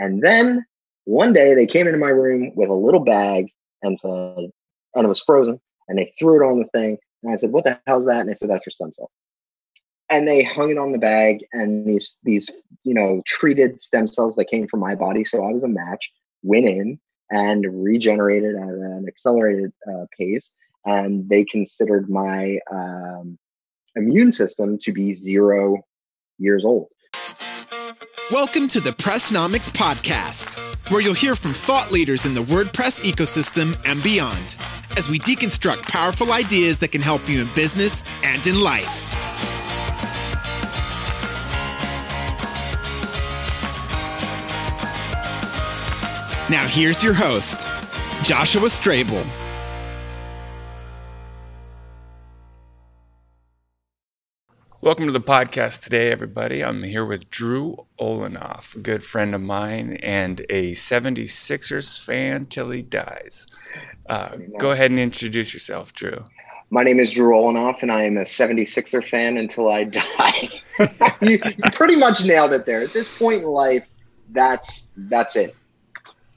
And then one day they came into my room with a little bag and said, and it was frozen, and they threw it on the thing. And I said, "What the hell is that?" And they said, "That's your stem cell." And they hung it on the bag, and these these you know treated stem cells that came from my body, so I was a match, went in and regenerated at an accelerated uh, pace, and they considered my um, immune system to be zero years old. Welcome to the Pressnomics Podcast, where you'll hear from thought leaders in the WordPress ecosystem and beyond as we deconstruct powerful ideas that can help you in business and in life. Now, here's your host, Joshua Strebel. Welcome to the podcast today, everybody. I'm here with Drew Olanoff, a good friend of mine and a 76ers fan till he dies. Uh, go ahead and introduce yourself, Drew. My name is Drew Olanoff, and I am a 76er fan until I die. you, you, pretty much nailed it there. At this point in life, that's that's it.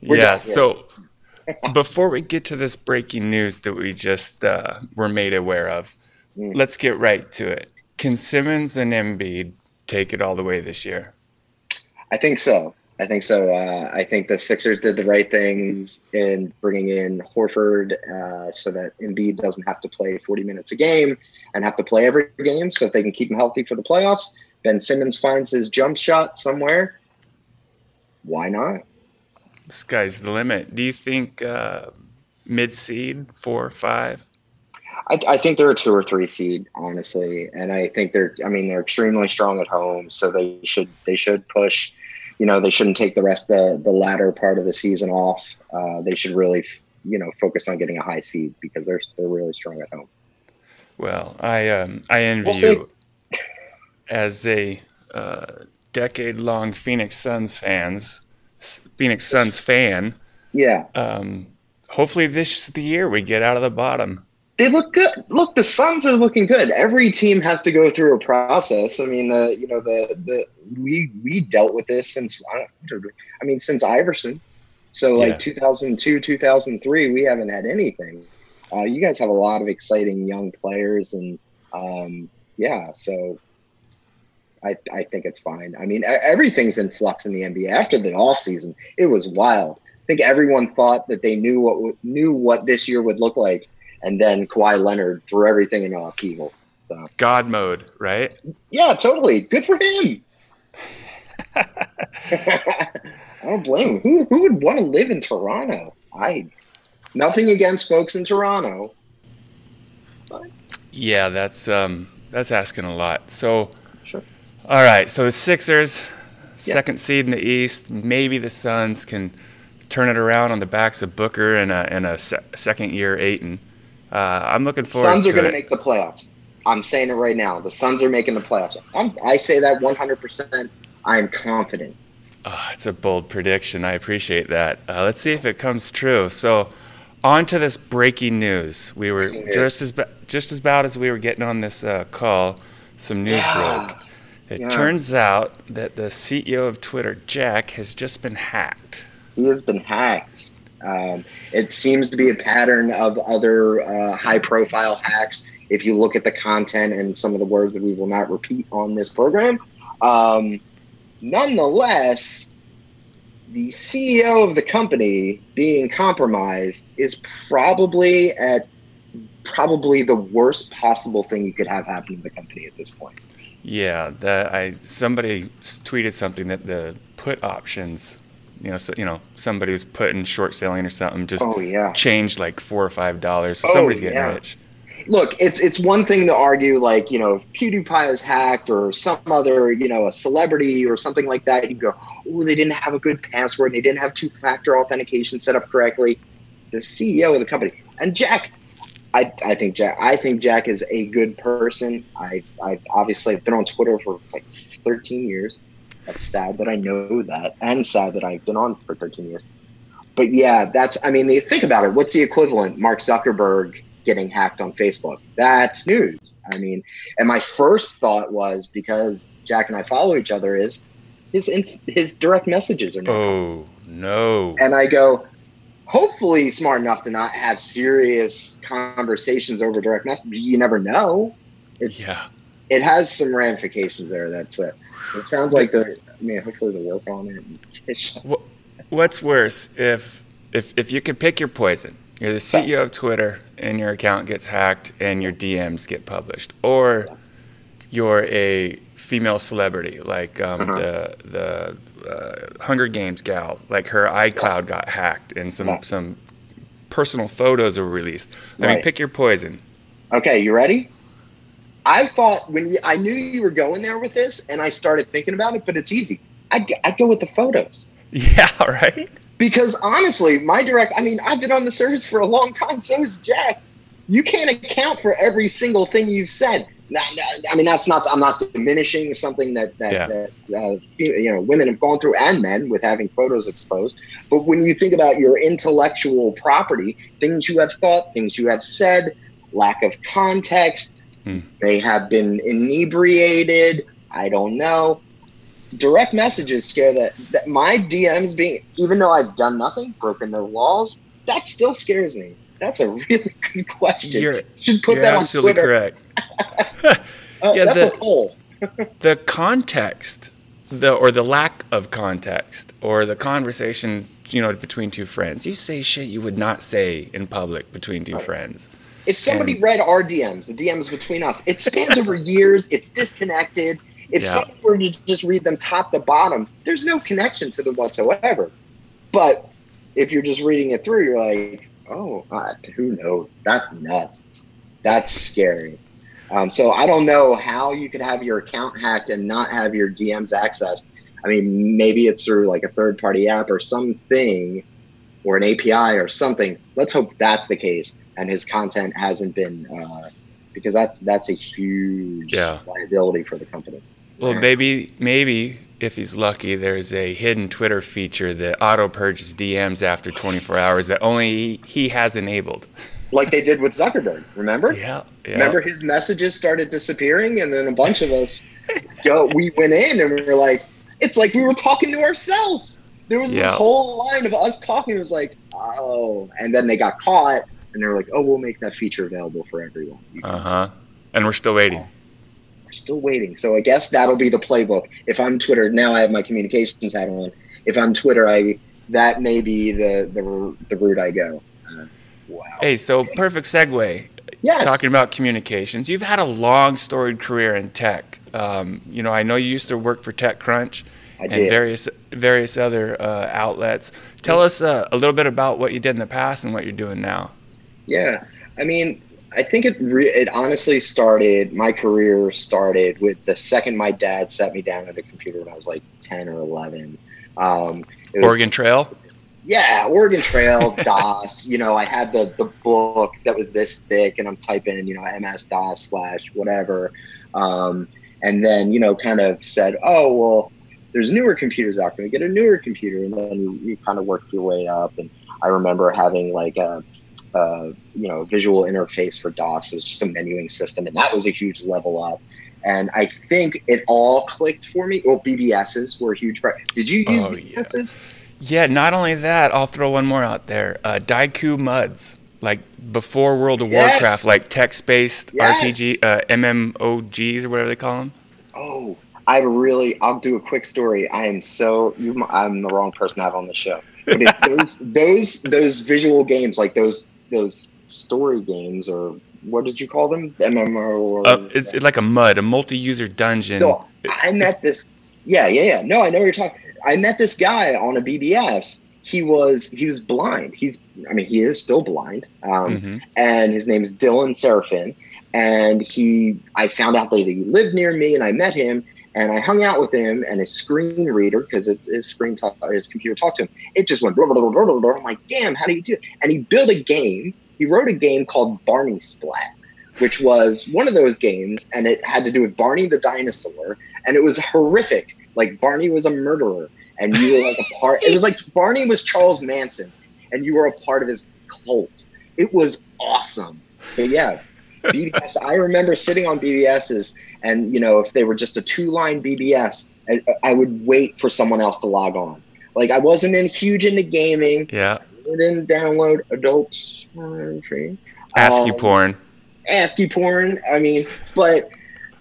We're yeah. So before we get to this breaking news that we just uh, were made aware of, mm. let's get right to it. Can Simmons and Embiid take it all the way this year? I think so. I think so. Uh, I think the Sixers did the right things in bringing in Horford uh, so that Embiid doesn't have to play 40 minutes a game and have to play every game so they can keep him healthy for the playoffs. Ben Simmons finds his jump shot somewhere. Why not? Sky's the limit. Do you think uh, mid seed, four or five? I, I, think they're a two or three seed, honestly, and I think they're. I mean, they're extremely strong at home, so they should they should push. You know, they shouldn't take the rest the, the latter part of the season off. Uh, they should really, you know, focus on getting a high seed because they're they're really strong at home. Well, I um, I envy we'll you as a uh, decade long Phoenix Suns fans, Phoenix Suns fan. Yeah. Um, hopefully, this is the year we get out of the bottom they look good. Look, the Suns are looking good. Every team has to go through a process. I mean, the you know the the we we dealt with this since I, I mean since Iverson. So like yeah. 2002, 2003, we haven't had anything. Uh, you guys have a lot of exciting young players, and um, yeah, so I I think it's fine. I mean, everything's in flux in the NBA after the off season. It was wild. I think everyone thought that they knew what knew what this year would look like and then Kawhi Leonard threw everything into upheaval. So. God mode, right? Yeah, totally. Good for him. I don't blame him. Who who would want to live in Toronto? I nothing against folks in Toronto. But. Yeah, that's um that's asking a lot. So sure. All right, so the Sixers, second seed in the East, maybe the Suns can turn it around on the backs of Booker and a, and a se- second year Ayton. Uh, I'm looking forward. Suns are going to make the playoffs. I'm saying it right now. The Suns are making the playoffs. I'm, i say that 100. percent I'm confident. Oh, it's a bold prediction. I appreciate that. Uh, let's see if it comes true. So, on to this breaking news. We were news. just as just as bad as we were getting on this uh, call. Some news yeah. broke. It yeah. turns out that the CEO of Twitter, Jack, has just been hacked. He has been hacked. Um, it seems to be a pattern of other uh, high profile hacks. If you look at the content and some of the words that we will not repeat on this program, um, nonetheless, the CEO of the company being compromised is probably at probably the worst possible thing you could have happen to the company at this point. Yeah, the, I somebody tweeted something that the put options you know, so, you know, somebody was putting short selling or something just oh, yeah. changed like four or five dollars. So oh, somebody's getting yeah. rich. Look, it's it's one thing to argue like you know if PewDiePie is hacked or some other you know a celebrity or something like that. You go, oh, they didn't have a good password. and They didn't have two factor authentication set up correctly. The CEO of the company and Jack, I, I think Jack I think Jack is a good person. I I obviously have been on Twitter for like 13 years. That's sad that I know that, and sad that I've been on for 13 years. But yeah, that's, I mean, think about it. What's the equivalent? Mark Zuckerberg getting hacked on Facebook. That's news. I mean, and my first thought was because Jack and I follow each other is his his direct messages are not. Oh no! And I go, hopefully smart enough to not have serious conversations over direct messages. You never know. It's yeah. It has some ramifications there. That's it. It sounds like they're. I mean, hopefully they'll work on it. What's worse if if if you could pick your poison? You're the CEO of Twitter, and your account gets hacked, and your DMs get published, or you're a female celebrity like um, uh-huh. the the uh, Hunger Games gal, like her iCloud got hacked, and some yeah. some personal photos were released. I right. mean, pick your poison. Okay, you ready? I thought when you, I knew you were going there with this, and I started thinking about it, but it's easy. I'd, I'd go with the photos. Yeah, right. Because honestly, my direct, I mean, I've been on the service for a long time. So is Jack. You can't account for every single thing you've said. I mean, that's not. I'm not diminishing something that that, yeah. that uh, you know women have gone through and men with having photos exposed. But when you think about your intellectual property, things you have thought, things you have said, lack of context, hmm. they have been inebriated. I don't know. Direct messages scare that, that my DMs being, even though I've done nothing, broken no laws, that still scares me. That's a really good question. You're, you should put that on absolutely Twitter. correct. uh, yeah, that's the, a poll. the context, the or the lack of context, or the conversation, you know, between two friends. You say shit you would not say in public between two right. friends. If somebody and, read our DMs, the DMs between us, it spans over years. It's disconnected. If yeah. someone were to just read them top to bottom, there's no connection to them whatsoever. But if you're just reading it through, you're like, oh, God, who knows? That's nuts. That's scary. Um, so I don't know how you could have your account hacked and not have your DMs accessed. I mean, maybe it's through like a third party app or something or an API or something. Let's hope that's the case and his content hasn't been uh, because that's that's a huge yeah. liability for the company. Well, maybe maybe if he's lucky, there's a hidden Twitter feature that auto purges DMs after 24 hours that only he has enabled. Like they did with Zuckerberg, remember? Yeah, yeah. Remember his messages started disappearing, and then a bunch of us, go, we went in and we were like, it's like we were talking to ourselves. There was yeah. this whole line of us talking. It was like, oh, and then they got caught, and they're like, oh, we'll make that feature available for everyone. Uh huh. And we're still waiting Uh, we're still waiting. So I guess that'll be the playbook. If I'm Twitter, now I have my communications hat on. If I'm Twitter, I that may be the the, the route I go. Uh, wow. Hey, so perfect segue. Yes. Talking about communications, you've had a long storied career in tech. Um, you know, I know you used to work for TechCrunch and various various other uh, outlets. Tell us uh, a little bit about what you did in the past and what you're doing now. Yeah, I mean, I think it re- it honestly started. My career started with the second my dad sat me down at a computer when I was like ten or eleven. Um, was, Oregon Trail. Yeah, Oregon Trail, DOS. You know, I had the the book that was this thick, and I'm typing, you know, MS DOS slash whatever. Um, and then you know, kind of said, oh well, there's newer computers out there. Get a newer computer, and then you, you kind of work your way up. And I remember having like a uh, you know visual interface for DOS. It was just a menuing system, and that was a huge level up. And I think it all clicked for me. Well, BBSs were a huge part. Did you use oh, BBSs? Yeah. yeah. Not only that, I'll throw one more out there. Uh, Diku MUDs, like before World of yes. Warcraft, like text-based yes. RPG, uh, MMOGs or whatever they call them. Oh, I really. I'll do a quick story. I am so. You, I'm the wrong person to have on the show. But those those those visual games, like those those story games or what did you call them? MMO or uh, it's, it's like a mud, a multi-user dungeon. So I met this. Yeah, yeah, yeah. No, I know what you're talking. I met this guy on a BBS. He was he was blind. He's I mean he is still blind. Um, mm-hmm. And his name is Dylan Seraphin. And he I found out that he lived near me, and I met him. And I hung out with him and his screen reader, because his screen, talk, his computer talked to him. It just went, blah, blah, blah, blah, blah. I'm like, damn, how do you do it? And he built a game. He wrote a game called Barney Splat, which was one of those games. And it had to do with Barney the dinosaur. And it was horrific. Like Barney was a murderer. And you were like a part, it was like Barney was Charles Manson and you were a part of his cult. It was awesome. But yeah, BBS. I remember sitting on BBSs, and you know, if they were just a two-line BBS, I, I would wait for someone else to log on. Like I wasn't in huge into gaming. Yeah. I didn't download adult pornography. ASCII Um, porn. ASCII porn. I mean, but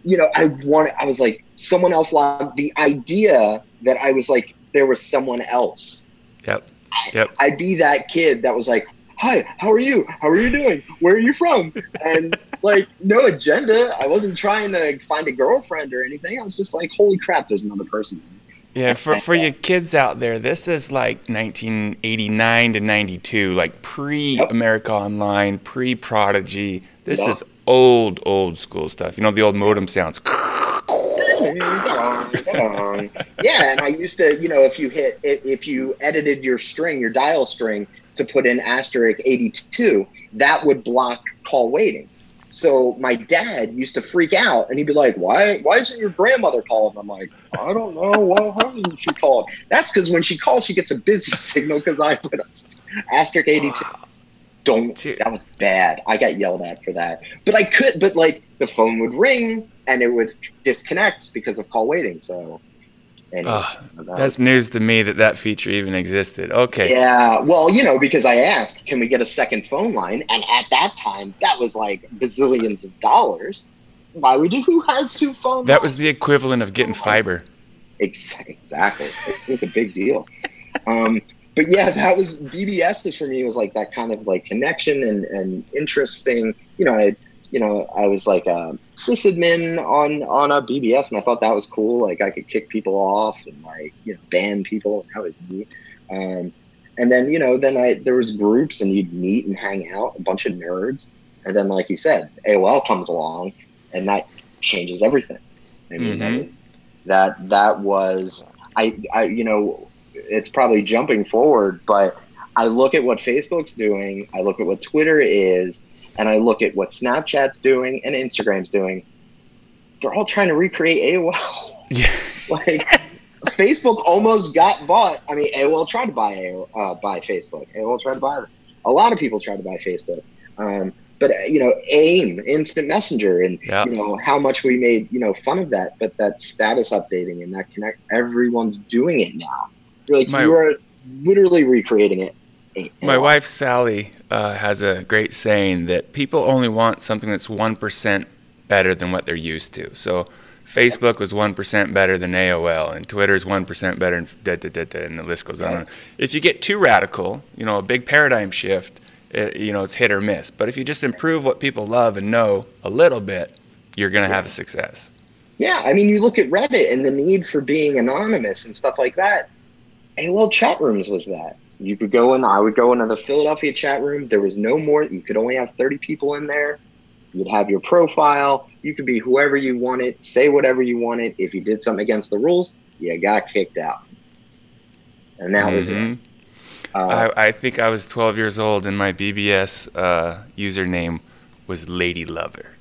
you know, I wanted. I was like, someone else logged. The idea that I was like, there was someone else. Yep. Yep. I'd be that kid that was like, "Hi, how are you? How are you doing? Where are you from?" And like, no agenda. I wasn't trying to find a girlfriend or anything. I was just like, "Holy crap, there's another person." Yeah, for for you kids out there, this is like 1989 to 92, like pre America Online, pre Prodigy. This is old, old school stuff. You know the old modem sounds. yeah, and I used to, you know, if you hit, if you edited your string, your dial string to put in asterisk 82, that would block call waiting. So my dad used to freak out and he'd be like, why, why isn't your grandmother calling? I'm like, I don't know. Well, how doesn't she call? That's because when she calls, she gets a busy signal because I put asterisk 82. Don't, Dude. that was bad. I got yelled at for that. But I could, but like the phone would ring and it would disconnect because of call waiting. So, anyway, that That's news to me that that feature even existed. Okay. yeah, well, you know, because I asked, can we get a second phone line? And at that time, that was like bazillions of dollars. Why would you? Who has two phones? That was the equivalent of getting fiber. Exactly. It was a big deal. Um, but yeah, that was BBS. Is for me was like that kind of like connection and and interesting. You know, I you know I was like a sysadmin on on a BBS, and I thought that was cool. Like I could kick people off and like you know ban people. That was neat. Um, and then you know then I there was groups and you'd meet and hang out, a bunch of nerds. And then like you said, AOL comes along, and that changes everything. I mean, that Mhm. is that that was I I you know it's probably jumping forward, but I look at what Facebook's doing, I look at what Twitter is, and I look at what Snapchat's doing and Instagram's doing. They're all trying to recreate AOL. Yeah. like Facebook almost got bought. I mean, AOL tried to buy AOL, uh, buy Facebook. AOL tried to buy them. A lot of people tried to buy Facebook. Um, but uh, you know, AIM, Instant Messenger, and Yeah. you know how much we made you know fun of that. But that status updating and that connect, everyone's doing it now. You're like My- you are literally recreating it. My wife Sally uh, has a great saying that people only want something that's one percent better than what they're used to. So, Facebook was one percent better than AOL, and Twitter's one percent better, and da, da, da, da, and the list goes on. If you get too radical, you know, a big paradigm shift, it, you know, it's hit or miss. But if you just improve what people love and know a little bit, you're gonna have a success. Yeah, I mean, you look at Reddit and the need for being anonymous and stuff like that. AOL chat rooms was that. You could go in. I would go into the Philadelphia chat room. There was no more. You could only have thirty people in there. You'd have your profile. You could be whoever you wanted. Say whatever you wanted. If you did something against the rules, you got kicked out. And that was it. Mhm. Uh, I, I think I was 12 years old, and my BBS uh, username was Lady Lover.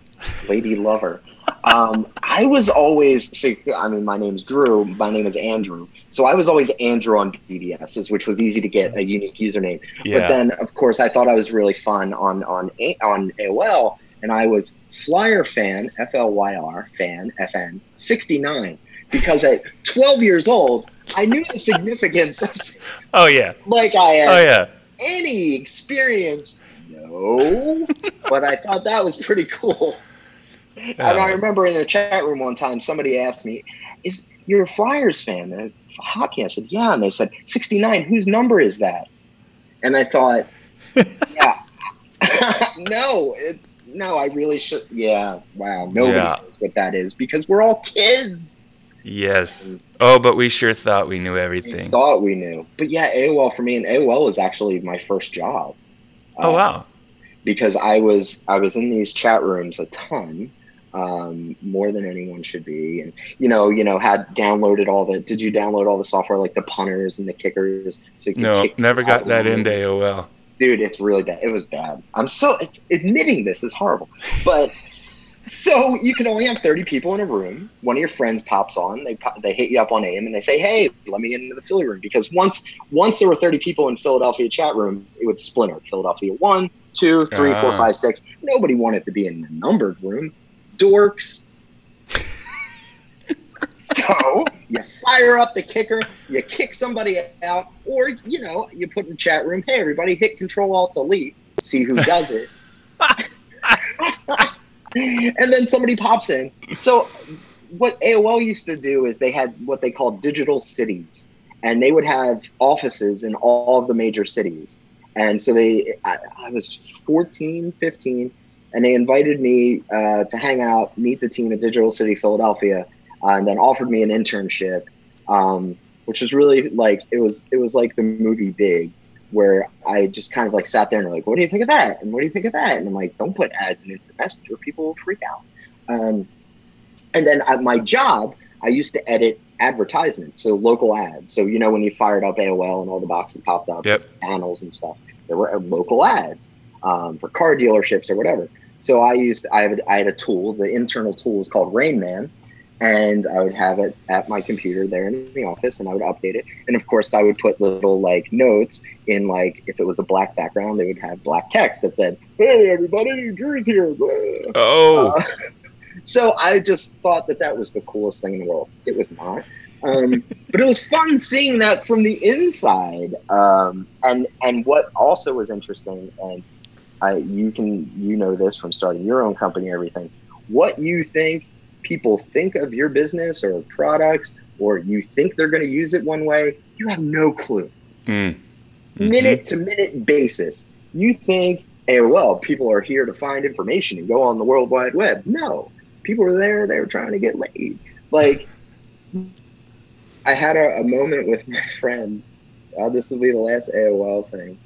Lady Lover. Um, I was always, I mean, my name's Drew. My name is Andrew. So I was always Andrew on BBSs, which was easy to get a unique username. Yeah. But then, of course, I thought I was really fun on on on AOL, and I was Flyer fan, F L Y R fan, F N sixty nine, because at twelve years old, I knew the significance of Oh yeah. like I had Oh yeah. any experience. No, but I thought that was pretty cool. And I remember in the chat room one time, somebody asked me, "Is you're a Flyers fan? Uh, hockey?" I said, "Yeah," and they said, "69. Whose number is that?" And I thought, "Yeah, no, it, no, I really should. Yeah, wow, nobody Yeah. knows what that is because we're all kids. Yes. Oh, but we sure thought we knew We everything. thought we knew, but yeah, AOL for me, and AOL is actually my first job. Oh Uh, wow. because I was I was in these chat rooms a ton, um, more than anyone should be, and you know, you know, had downloaded all the. Did you download all the software like the punters and the kickers? So No, never got that into AOL. Dude, it's really bad. It was bad. I'm so it's, admitting this is horrible, but. So you can only have 30 people in a room. One of your friends pops on. They they hit you up on AIM and they say, "Hey, let me into the Philly room." Because once once there were 30 people in Philadelphia chat room, it would splinter. Philadelphia one, two, three, four, Ah. five, six. Nobody wanted to be in the numbered room. Dorks. so you fire up the kicker, you kick somebody out, or you know, you put in the chat room, hey everybody, hit Control Alt Delete, see who does it. and then somebody pops in. So what AOL used to do is they had what they called digital cities, and they would have offices in all of the major cities. And so they, I, I was 14, 15, and they invited me uh, to hang out, meet the team at Digital City Philadelphia, uh, and then offered me an internship, um, which was really like it was it was like the movie Big, where I just kind of like sat there and like, what do you think of that? And what do you think of that? And I'm like, don't put ads in instant messenger, people will freak out. Um, and then at my job, I used to edit advertisements, so local ads. So you know when you fired up AOL and all the boxes popped up, yep. panels and stuff, there were local ads um, for car dealerships or whatever. So I used I had I had a tool. The internal tool was called Rain Man, and I would have it at my computer there in the office, and I would update it. And of course, I would put little like notes in like if it was a black background, they would have black text that said, "Hey everybody, Drew's here." Oh. Uh, so I just thought that that was the coolest thing in the world. It was not. Um, but it was fun seeing that from the inside. Um, and and what also was interesting, and I, you can you know this from starting your own company, and everything. What you think people think of your business or products, or you think they're going to use it one way, you have no clue. Mm. Mm-hmm. Minute to minute basis, you think, hey, well, people are here to find information and go on the World Wide Web. No, people were there; they were trying to get laid. Like, I had a, a moment with my friend. Uh, this will be the last AOL thing.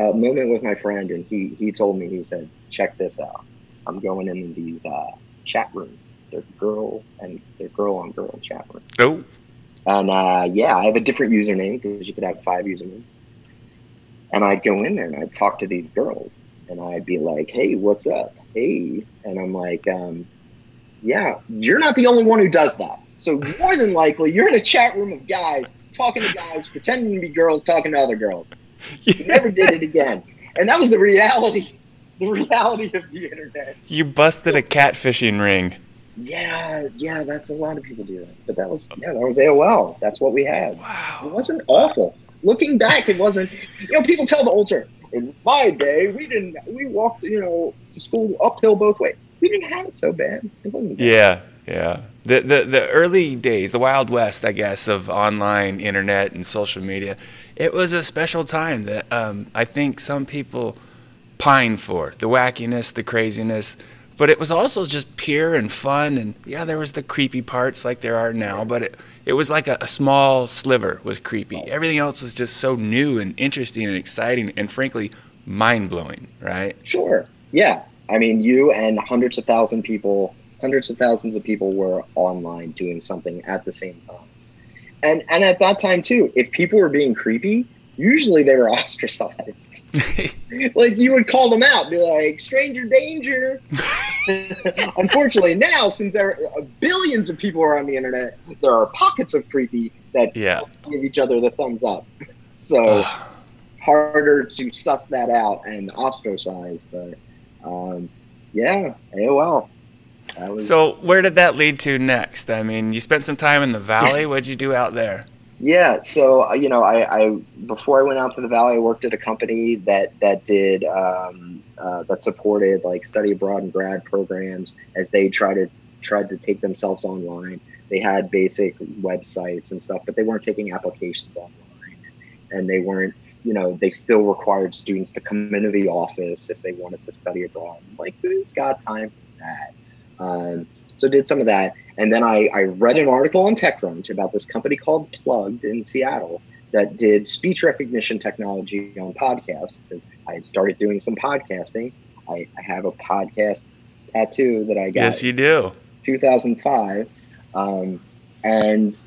Uh, moment with my friend, and he he told me he said, "Check this out. I'm going in these uh, chat rooms. They're girl and they're girl on girl chat rooms. Oh. And uh, yeah, I have a different username because you could have five usernames. And I'd go in there and I'd talk to these girls, and I'd be like, "Hey, what's up? Hey," and I'm like, um, "Yeah, you're not the only one who does that." So more than likely, you're in a chat room of guys talking to guys, pretending to be girls, talking to other girls. You never did it again, and that was the reality. The reality of the internet. You busted a catfishing ring. Yeah, yeah, that's a lot of people do that. But that was yeah, that was AOL. That's what we had. Wow. It wasn't awful. Looking back, it wasn't. You know, people tell the old story. In my day, we didn't. We walked, you know, to school uphill both ways. We didn't have it so bad. It wasn't. Bad. Yeah, yeah. The, the the early days, the wild west, I guess, of online internet and social media. It was a special time that um, I think some people pine for the wackiness, the craziness, but it was also just pure and fun. And yeah, there was the creepy parts like there are now, but it it was like a, a small sliver was creepy. Everything else was just so new and interesting and exciting, and frankly, mind blowing. Right? Sure. Yeah. I mean, you and hundreds of thousand people, hundreds of thousands of people were online doing something at the same time. And and at that time too, if people were being creepy, usually they were ostracized. like you would call them out, be like, "Stranger danger." Unfortunately, now since there are billions of people are on the internet, there are pockets of creepy that yeah. give each other the thumbs up. So harder to suss that out and ostracize, but um, yeah, AOL. Was, so where did that lead to next? I mean, you spent some time in the valley. What'd you do out there? Yeah, so uh, you know, I, I before I went out to the valley, I worked at a company that that did um, uh, that supported like study abroad and grad programs as they tried to tried to take themselves online. They had basic websites and stuff, but they weren't taking applications online, and they weren't you know, they still required students to come into the office if they wanted to study abroad. I'm like, who's got time for that? Um, so did some of that. And then I, I read an article on TechCrunch about this company called Pluggd in Seattle that did speech recognition technology on podcasts because I had started doing some podcasting. I, I have a podcast tattoo that I got. Yes, you do. 2005. Um, and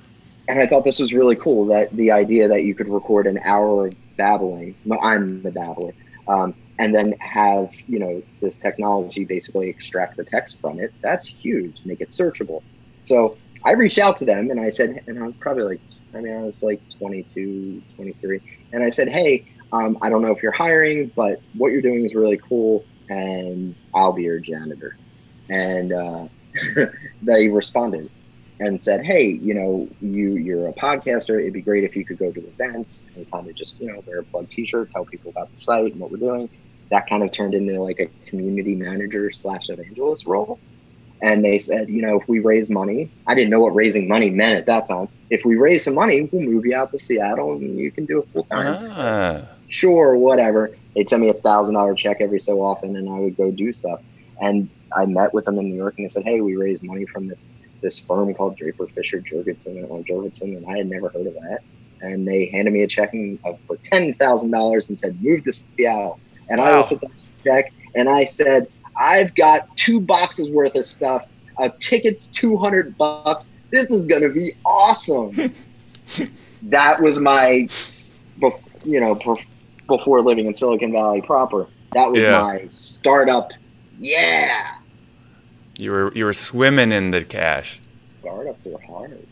and I thought this was really cool that the idea that you could record an hour of babbling. I'm the babbler. Um, and then have you know this technology basically extract the text from it that's huge make it searchable. So i reached out to them and i said and i was probably like i mean i was like 22 23 and i said hey um, i don't know if you're hiring but what you're doing is really cool and i'll be your janitor. And uh, they responded and said, "Hey, you know, you you're a podcaster. It'd be great if you could go to events and kind of just you know wear a plug T-shirt, tell people about the site and what we're doing." That kind of turned into like a community manager slash evangelist role. And they said, you know, if we raise money, I didn't know what raising money meant at that time. If we raise some money, we'll move you out to Seattle and you can do it full time. Ah. Sure, whatever. They'd send me a thousand dollar check every so often, and I would go do stuff. And I met with them in New York, and they said, "Hey, we raised money from this this firm called Draper Fisher Jurgensen or Jurgensen, and I had never heard of that. And they handed me a check uh, for ten thousand dollars and said, "Move to Seattle." And wow. I looked at that check and I said, "I've got two boxes worth of stuff. A ticket's two hundred bucks. This is gonna be awesome." that was my, you know, before living in Silicon Valley proper. That was yeah. my startup. Yeah. You were you were swimming in the cash. Startups are hard.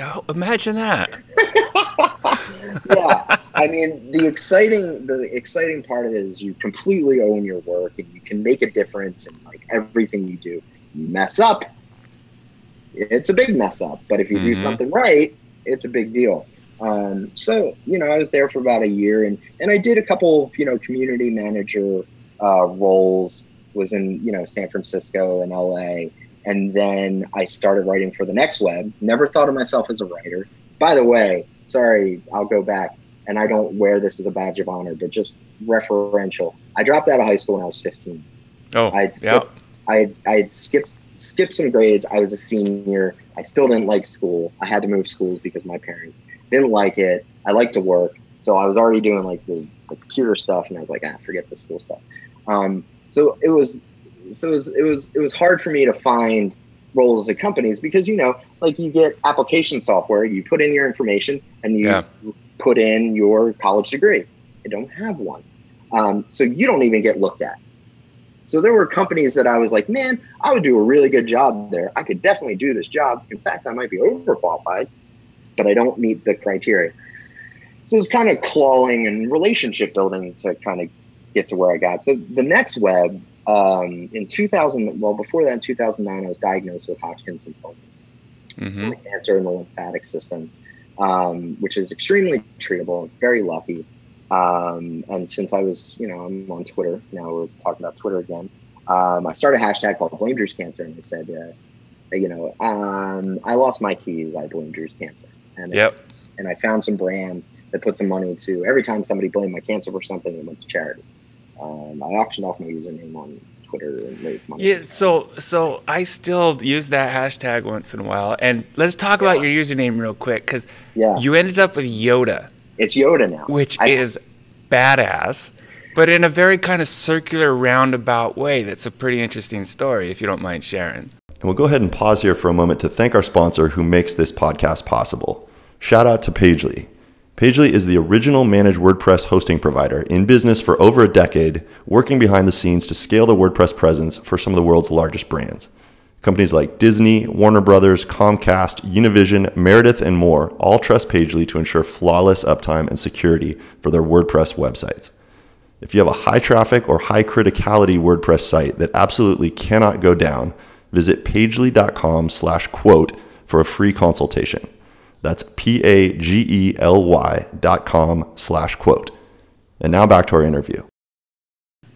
Oh, imagine that. yeah, I mean the exciting the exciting part of it is you completely own your work and you can make a difference in like everything you do. You mess up, it's a big mess up, but if you mm-hmm. do something right, it's a big deal. Um, so you know, I was there for about a year, and and I did a couple of you know community manager uh, roles was in you know San Francisco and LA, and then I started writing for the Next Web. Never thought of myself as a writer. By the way, sorry, I'll go back, and I don't wear this as a badge of honor, but just referential. I dropped out of high school when I was 15. Oh, I'd skipped, yeah. I I had skipped skipped some grades. I was a senior. I still didn't like school. I had to move schools because my parents didn't like it. I liked to work, so I was already doing like the, the computer stuff, and I was like, ah, forget the school stuff. Um, so it was so it was it was it was hard for me to find roles at companies because you know like you get application software you put in your information and you yeah. put in your college degree. I don't have one. Um, so you don't even get looked at. So there were companies that i was like man i would do a really good job there. I could definitely do this job. In fact i might be overqualified but i don't meet the criteria. So it was kind of clawing and relationship building to kind of get to where I got. So the next web um, in 2000, well, before that, in 2009, I was diagnosed with Hodgkin's lymphoma, mm-hmm. cancer in the lymphatic system, um, which is extremely treatable. Very lucky. Um, and since I was, you know, I'm on Twitter now, we're talking about Twitter again. Um, I started a hashtag called Blame Drew's Cancer, and I said, uh, you know, um, I lost my keys. I blame Drew's cancer. And yep. and I found some brands that put some money to every time somebody blamed my cancer for something, it went to charity. Um, I auctioned off my username on Twitter and raised money. Yeah, so so I still use that hashtag once in a while. And let's talk yeah. about your username real quick because yeah. you ended up with Yoda. It's Yoda now, which I, is badass, but in a very kind of circular, roundabout way. That's a pretty interesting story, if you don't mind sharing. And we'll go ahead and pause here for a moment to thank our sponsor who makes this podcast possible. Shout out to Pagely. Pagely is the original managed WordPress hosting provider in business for over a decade, working behind the scenes to scale the WordPress presence for some of the world's largest brands. Companies like Disney, Warner Brothers, Comcast, Univision, Meredith, and more all trust Pagely to ensure flawless uptime and security for their WordPress websites. If you have a high traffic or high criticality WordPress site that absolutely cannot go down, visit pagely.com slash quote for a free consultation. That's P-A-G-E-L-Y dot com slash quote. And now back to our interview.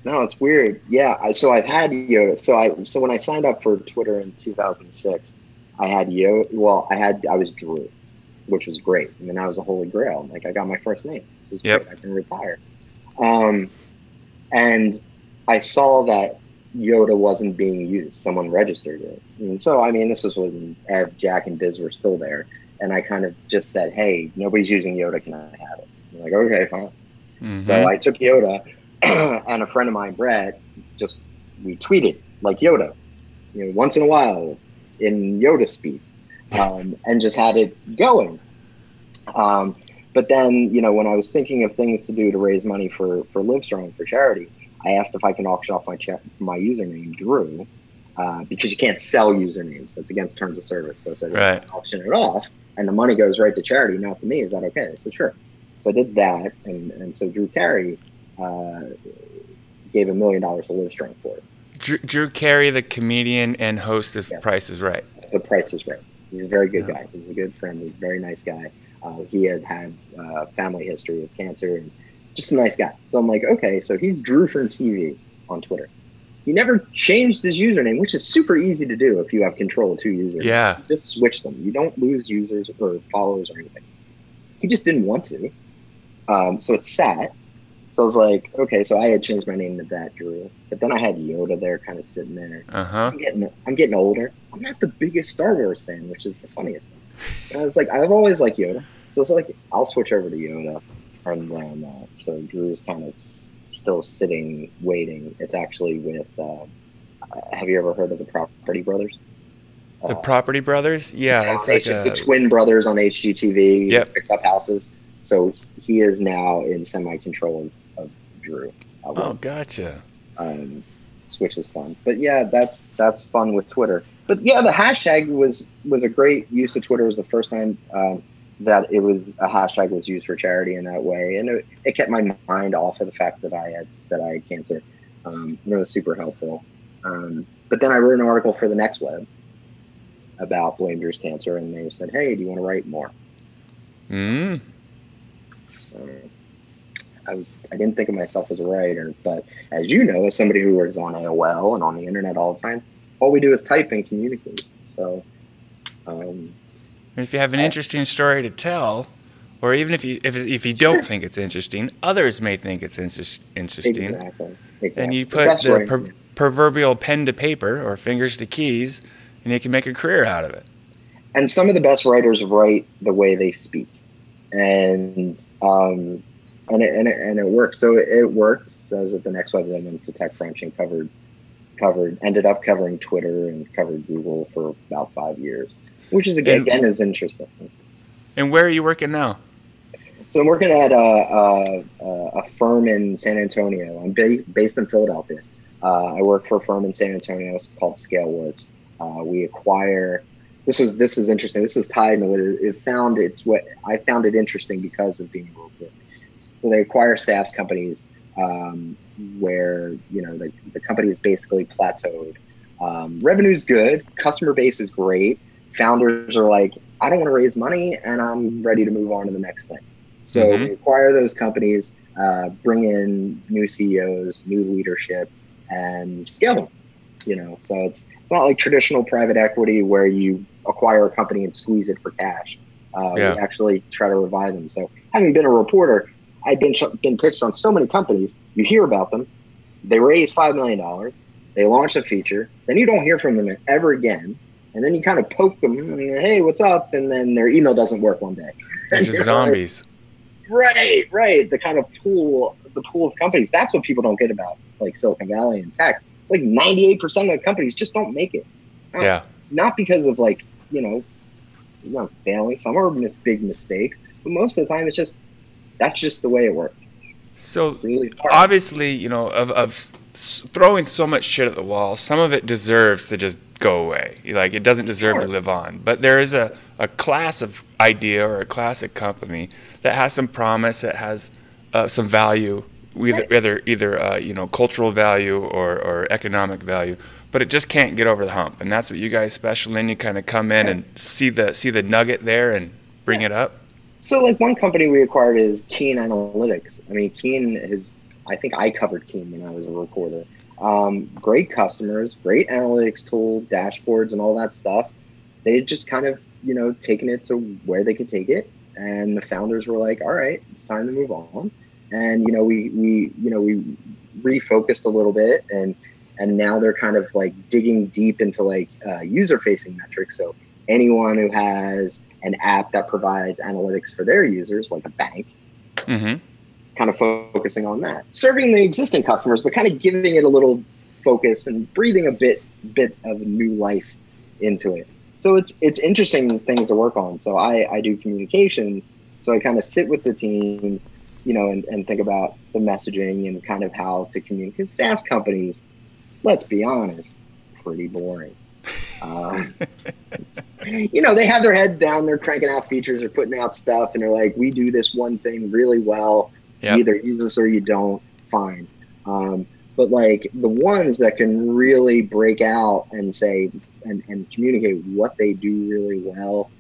No, it's weird. Yeah, so I've had Yoda. So I so when I signed up for Twitter in 2006, I had Yoda. Well, I had I was Drew, which was great. I mean, I was a holy grail. Like I got my first name. This is yep. great. I can retire. Um, and I saw that Yoda wasn't being used. Someone registered it, and so I mean, this was when Ev, Jack, and Biz were still there and I kind of just said, "Hey, nobody's using Yoda. Can I have it?" I'm like, "Okay, fine." Mm-hmm. So I took Yoda, and a friend of mine, Brett, just we tweeted like Yoda, you know, once in a while in Yoda speed, um, and just had it going. Um, but then, you know, when I was thinking of things to do to raise money for for Livestrong for charity, I asked if I can auction off my cha- my username Drew. Uh, because you can't sell usernames. That's against terms of service. So I said, right. auction it off and the money goes right to charity, not to me. Is that okay? Said, sure. So I did that, and, and so Drew Carey uh, gave a million dollars to Livestrong for it. Drew, Drew Carey, the comedian and host of yeah. Price is Right. The Price is Right. He's a very good Yeah. guy. He's a good friend. He's a very nice guy. Uh, he had had uh, family history of cancer and just a nice guy. So I'm like, okay, so he's Drew from TV on Twitter. He never changed his username, which is super easy to do if you have control of two users. Yeah. You just switch them. You don't lose users or followers or anything. He just didn't want to. Um, so it sat. So I was like, okay, so I had changed my name to that Drew. But then I had Yoda there kind of sitting there. Uh huh. I'm getting I'm getting older. I'm not the biggest Star Wars fan, which is the funniest thing. And I was like, I've always liked Yoda. So it's like I'll switch over to Yoda. And then uh, so Drew's kind of still sitting, waiting. It's actually with uh, have you ever heard of the Property Brothers? The Uh, Property Brothers. Yeah, it's like a the twin brothers on HGTV. Yep. Picked up houses. So he is now in semi control of Drew. I Oh, gotcha. um, which is fun. But yeah, that's that's fun with Twitter. But yeah, the hashtag was was a great use of Twitter. It was the first time um, that it was a hashtag was used for charity in that way, and it, it kept my mind off of the fact that I had that I had cancer. Um, and it was super helpful. Um, but then I wrote an article for the Next Web about Blame cancer, and they said, "Hey, do you want to write more?" Mm. So I was I didn't think of myself as a writer, but as you know, as somebody who is on AOL and on the internet all the time, all we do is type and communicate. So um, If you have an interesting story to tell, or even if you if, if you don't think it's interesting, others may think it's interest, interesting. exactly, exactly. And you put the per- proverbial pen to paper or fingers to keys, and you can make a career out of it. and some of the best writers write the way they speak, and um, and it, and it, and it works. So it, it worked. So I was at the next web, then went to TechCrunch and covered covered ended up covering Twitter and covered Google for about five years, which is again, And- again is interesting. And where are you working now? So I'm working at a, a, a firm in San Antonio. I'm ba- based in Philadelphia. Uh, I work for a firm in San Antonio it's called ScaleWorks. Uh, we acquire. This is this is interesting. This is tied into it, it found. It's what I found it interesting because of being reporter. So they acquire SaaS companies um, where you know the, the company is basically plateaued. Um, revenue's good, customer base is great. Founders are like, I don't want to raise money, and I'm ready to move on to the next thing. So Mhm. we acquire those companies, uh, bring in new CEOs, new leadership, and scale them. You know, so it's it's not like traditional private equity where you acquire a company and squeeze it for cash. Uh, Yeah. We actually try to revive them. So having been a reporter, I've been sh- been pitched on so many companies. You hear about them, they raise five million dollars, they launch a feature, then you don't hear from them ever again, and then you kind of poke them, and, hey, what's up? And then their email doesn't work one day. They're just zombies. Right, right. The kind of pool, the pool of companies. That's what people don't get about like Silicon Valley and tech. It's like ninety-eight percent of the companies just don't make it. Not, Yeah. Not because of like you know, you know, failing. Some are mis- big mistakes, but most of the time it's just that's just the way it works. So really obviously, you know, of, of throwing so much shit at the wall, some of it deserves to just go away. Like it doesn't deserve to live on. But there is a, a class of idea or a classic company that has some promise, that has uh, some value, either Right. either, either uh, you know cultural value or, or economic value. But it just can't get over the hump, and that's what you guys special in. You kind of come in and see the see the nugget there and bring it up. So, like one company we acquired is Keen Analytics. I mean, Keen is, I think I covered Keen when I was a reporter. Um, great customers, great analytics tool, dashboards, and all that stuff. They had just kind of, you know, taken it to where they could take it, and the founders were like, "All right, it's time to move on." And you know, we we you know we refocused a little bit, and and now they're kind of like digging deep into like uh, user-facing metrics. So anyone who has an app that provides analytics for their users, like a bank, hmm kind of focusing on that, serving the existing customers, but kind of giving it a little focus and breathing a bit bit of new life into it. So it's it's interesting things to work on. So I I do communications, so I kind of sit with the teams, you know, and, and think about the messaging and kind of how to communicate. SaaS companies, let's be honest, pretty boring. Um, you know, they have their heads down, they're cranking out features, they're putting out stuff, and they're like, we do this one thing really well. Yep. You either use this or you don't, fine. Um, but like the ones that can really break out and say and, and communicate what they do really well,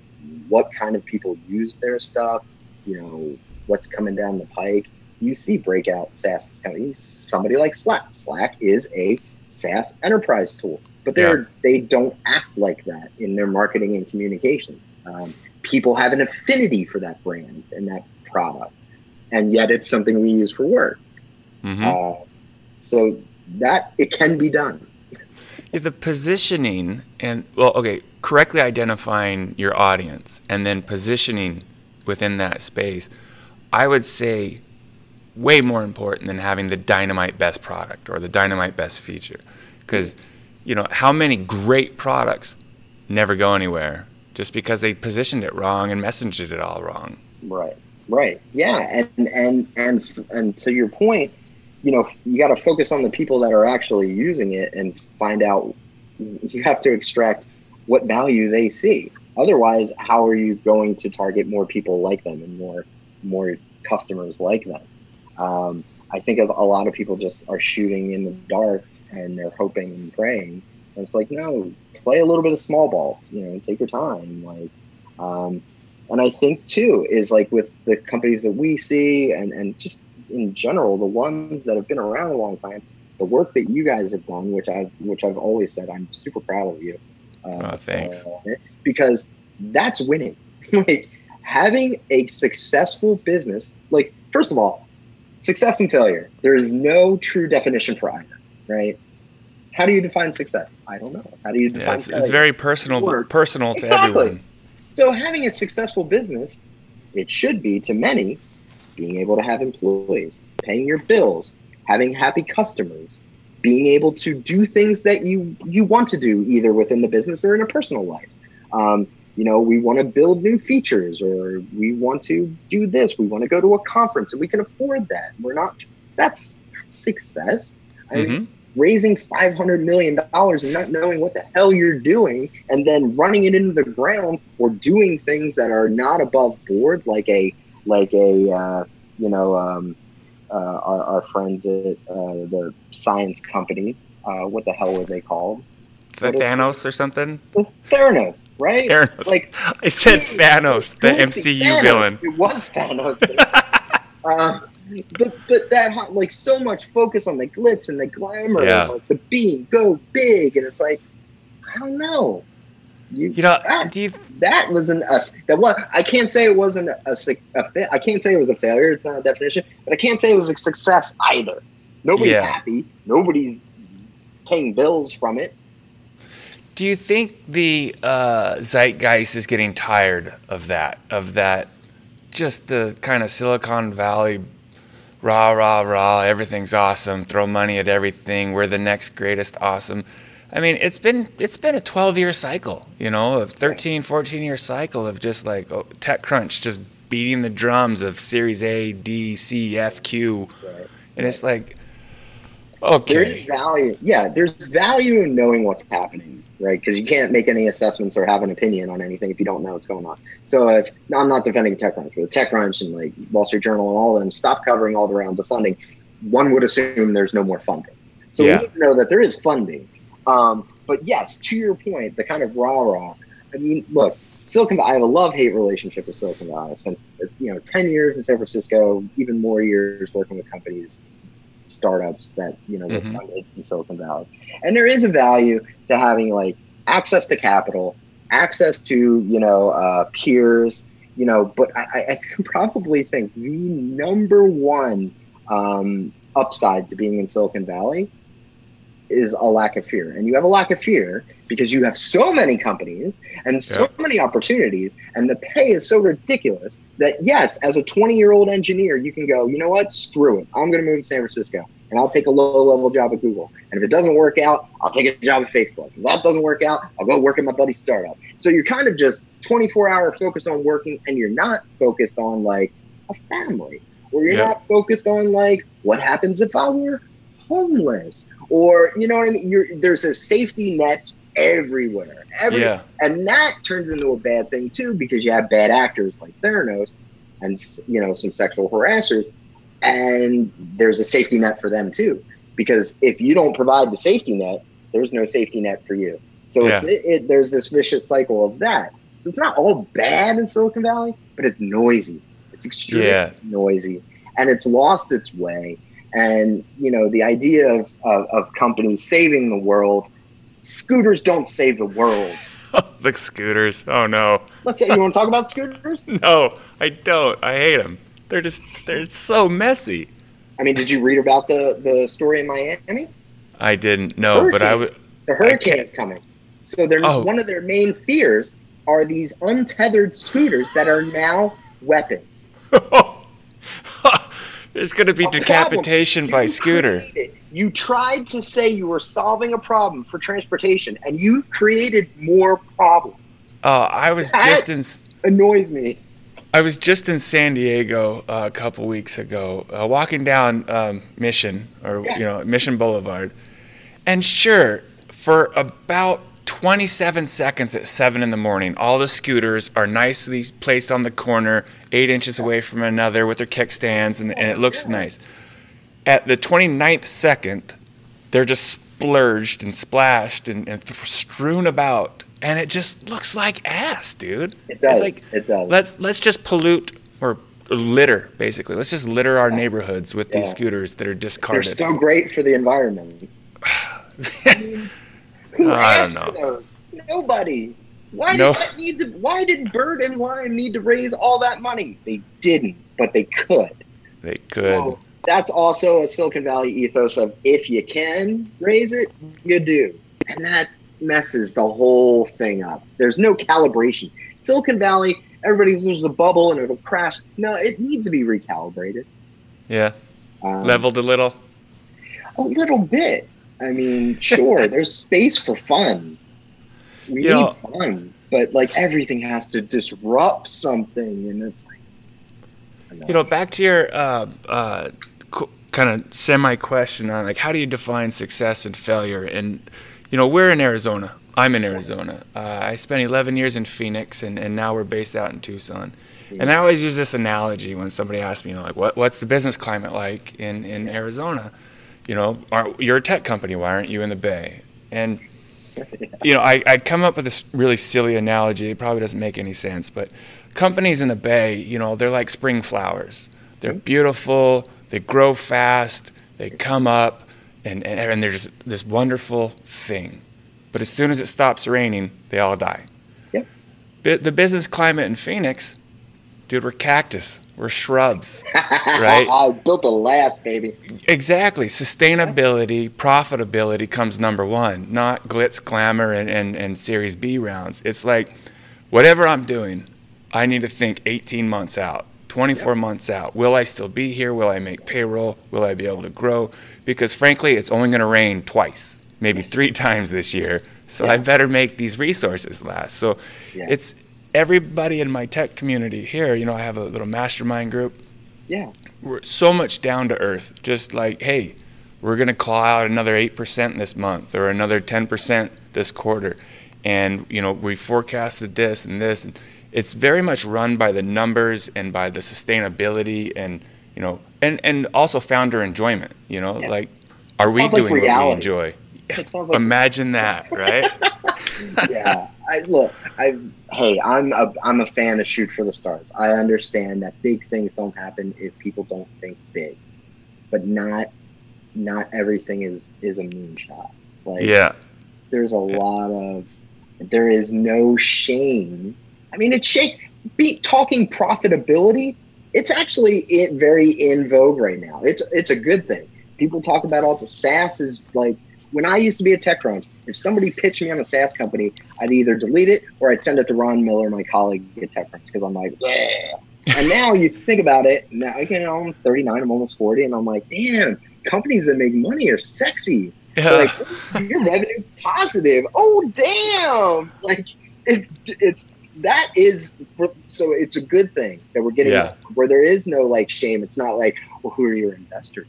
what kind of people use their stuff, you know, what's coming down the pike. You see breakout SaaS companies, somebody like Slack. Slack is a SaaS enterprise tool, but they're yeah. they don't act like that in their marketing and communications. Um, people have an affinity for that brand and that product, and yet it's something we use for work. Mm-hmm. Uh, so that it can be done. Yeah, the positioning and well, okay, correctly identifying your audience and then positioning within that space, I would say way more important than having the dynamite best product or the dynamite best feature. Because, you know, how many great products never go anywhere just because they positioned it wrong and messaged it all wrong. Right. Right. Yeah. And and and and to your point, you know, you got to focus on the people that are actually using it and find out. You have to extract what value they see. Otherwise, how are you going to target more people like them and more more customers like them? Um, I think a lot of people just are shooting in the dark and they're hoping and praying. And it's like, no, play a little bit of small ball. You know, take your time. Like, um, and I think too is like with the companies that we see and and just in general, the ones that have been around a long time, the work that you guys have done, which I've which I've always said, I'm super proud of you. Uh, oh, thanks. Uh, because that's winning. like having a successful business. Like first of all, success and failure. There is no true definition for either, right? How do you define success? I don't know. How do you define? Yeah, it's, it's, very personal, personal to exactly. everyone. So having a successful business, it should be to many, being able to have employees, paying your bills, having happy customers, being able to do things that you you want to do either within the business or in a personal life. Um, you know, we want to build new features or we want to do this. We want to go to a conference and we can afford that. We're not, that's success. I mm-hmm. mean, raising $500 million and not knowing what the hell you're doing and then running it into the ground or doing things that are not above board, like a, like a, uh, you know, um, uh, our, our, friends at uh, the science company, uh, what the hell were they called? The Thanos or something? Theranos, right? Theranos. Like I said, Thanos, the MCU Thanos. villain. It was Thanos. uh, but but that like so much focus on the glitz and the glamour, yeah. and, like the being go big, and it's like I don't know. You, you know, that, you, that wasn't a that was I can't say it wasn't a, a, a I can't say it was a failure. It's not a definition, but I can't say it was a success either. Nobody's yeah. happy. Nobody's paying bills from it. Do you think the uh, zeitgeist is getting tired of that? Of that, just the kind of Silicon Valley, rah rah rah, everything's awesome, throw money at everything, we're the next greatest awesome. I mean, it's been it's been a 12 year cycle, you know, a 13, 14 year cycle of just like oh, TechCrunch just beating the drums of Series A, D, C, F, Q, and it's like, okay, there's value. Yeah, there's value in knowing what's happening right? Because you can't make any assessments or have an opinion on anything if you don't know what's going on. So if no, I'm not defending TechCrunch, but TechCrunch and like Wall Street Journal and all of them stop covering all the rounds of funding, one would assume there's no more funding. So yeah. we need to know that there is funding. Um, but yes, to your point, the kind of rah rah. I mean, look, Silicon Valley. I have a love hate relationship with Silicon Valley. I spent you know ten years in San Francisco, even more years working with companies startups that you know mm-hmm. funded in Silicon Valley. And there is a value to having like access to capital, access to you know uh, peers, you know. But I, I can probably think the number one um, upside to being in Silicon Valley is a lack of fear, and you have a lack of fear because you have so many companies and so yeah. many opportunities and the pay is so ridiculous that yes as a 20 year old engineer you can go you know what screw it i'm going to move to san francisco and i'll take a low level job at google and if it doesn't work out i'll take a job at facebook if that doesn't work out i'll go work at my buddy's startup so you're kind of just 24 hour focused on working and you're not focused on like a family or you're not focused on like what happens if i were homeless or you know what I mean. You're, there's a safety net everywhere. yeah. And that turns into a bad thing too because you have bad actors like Theranos and you know some sexual harassers, and there's a safety net for them too. because if you don't provide the safety net, there's no safety net for you. So Yeah. it's, it, it, there's this vicious cycle of that. So it's not all bad in Silicon Valley, but it's noisy. It's extremely Yeah. noisy, and it's lost its way. And you know the idea of, of of companies saving the world, scooters don't save the world. the scooters. Oh no. Let's say you want to talk about scooters. No, I don't. I hate them. They're just they're so messy. I mean, did you read about the the story in Miami? I didn't know, but I would. The hurricane is coming. So they're Oh. one of their main fears are these untethered scooters that are now weapons. There's gonna be A decapitation by scooter. created- You tried to say you were solving a problem for transportation, and you've created more problems. Oh, I was That- just in. Annoys me. I was just in San Diego uh, a couple weeks ago, uh, walking down um, Mission or Yeah. you know Mission Boulevard, and sure, for about 27 seconds at seven in the morning, all the scooters are nicely placed on the corner, eight inches away from another with their kickstands, and, and it looks nice. At the 29th second, they're just splurged and splashed and, and th- strewn about, and it just looks like ass, dude. It does. It's like, it does. let's let's just pollute or litter basically let's just litter our neighborhoods with these scooters that are discarded. They're so great for the environment. Who I asked don't for those? Nobody. Why No. did that need to, Why did Bird and Lime need to raise all that money? They didn't, but they could. they could So that's also a Silicon Valley ethos of if you can raise it, you do. And that messes the whole thing up. There's no calibration. Silicon Valley, everybody's there's a bubble and it'll crash. No, it needs to be recalibrated. yeah Um, leveled a little A little bit. I mean, sure, there's space for fun. We You need know- fun, but like everything has to disrupt something, and it's like, you know back to your uh, uh, kind of semi question on like how do you define success and failure and you know we're in arizona. I'm in arizona. Uh, i spent 11 years in phoenix and, and now we're based out in tucson. And i always use this analogy when somebody asks me you know like what, what's the business climate like in, in arizona? You know aren't, you're a tech company. Why aren't you in the bay? And you know, I, I come up with this really silly analogy. It probably doesn't make any sense, but companies in the Bay, you know, they're like spring flowers. They're beautiful, they grow fast, they come up, and, and, and they're just this wonderful thing. But as soon as it stops raining, they all die. Yep. The business climate in Phoenix, dude, we're cactus, we're shrubs. Right? I built a last, baby. Exactly. Sustainability, profitability comes number one, not glitz, glamour, and, and, and Series B rounds. It's like, whatever I'm doing, I need to think 18 months out, 24 months out. Will I still be here? Will I make payroll? Will I be able to grow? Because frankly, it's only going to rain twice, maybe three times this year. So I better make these resources last. So Yeah. it's everybody in my tech community here. You know, I have a little mastermind group Yeah. we're so much down to earth. Just like, hey, we're gonna claw out another eight percent this month or another ten percent this quarter, and you know we forecasted this and this. And it's very much run by the numbers and by the sustainability and you know and and also founder enjoyment. You know, Yeah. like, are we Sounds like doing what we enjoy? Like- Imagine that, right? yeah. I look. I hey, I'm a I'm a fan of shoot for the stars. I understand that big things don't happen if people don't think big, but not not everything is is a moonshot. Like yeah, there's a lot of there is no shame. I mean, it's shame. Be talking profitability. It's actually it very in vogue right now. It's it's a good thing. People talk about all the SaaS is like when I used to be a tech TechCrunch. If somebody pitched me on a SaaS company, I'd either delete it or I'd send it to Ron Miller, my colleague at TechCrunch, because I'm like, yeah. and now you think about it. Now you know I'm 39. I'm almost 40, and I'm like, damn. Companies that make money are sexy yeah. like your revenue positive. Oh damn! Like it's it's that is so it's a good thing that we're getting Yeah. where there is no like shame. It's not like well, who are your investors?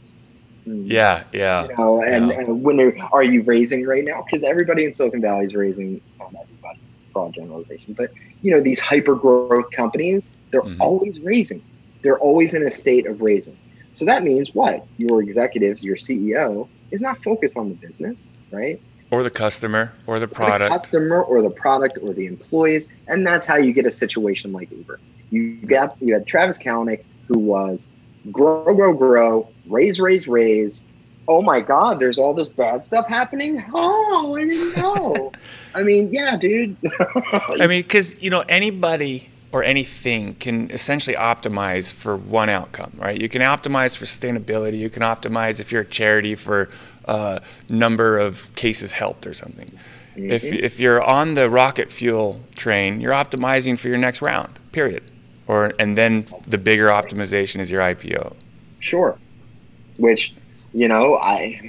Hmm. yeah, yeah, You know, and, Yeah. and when are, are you raising right now? Because everybody in Silicon Valley is raising, not everybody, broad generalization, but you know, these hyper growth companies, they're Mhm. always raising. They're always in a state of raising. So that means what? Your executives, your CEO, is not focused on the business, right? Or the customer or the Or product. the customer or the product or the employees, and that's how you get a situation like Uber. You got you had Travis Kalanick who was grow, grow, grow, raise, raise, raise. Oh my God, there's all this bad stuff happening. Oh, I didn't know. I mean, yeah, dude. I mean, because you know anybody or anything can essentially optimize for one outcome, right? You can optimize for sustainability. You can optimize if you're a charity for uh, number of cases helped or something. If Mhm. if you're on the rocket fuel train, you're optimizing for your next round. Period. Or and then the bigger optimization is your IPO. Sure. Which, you know, I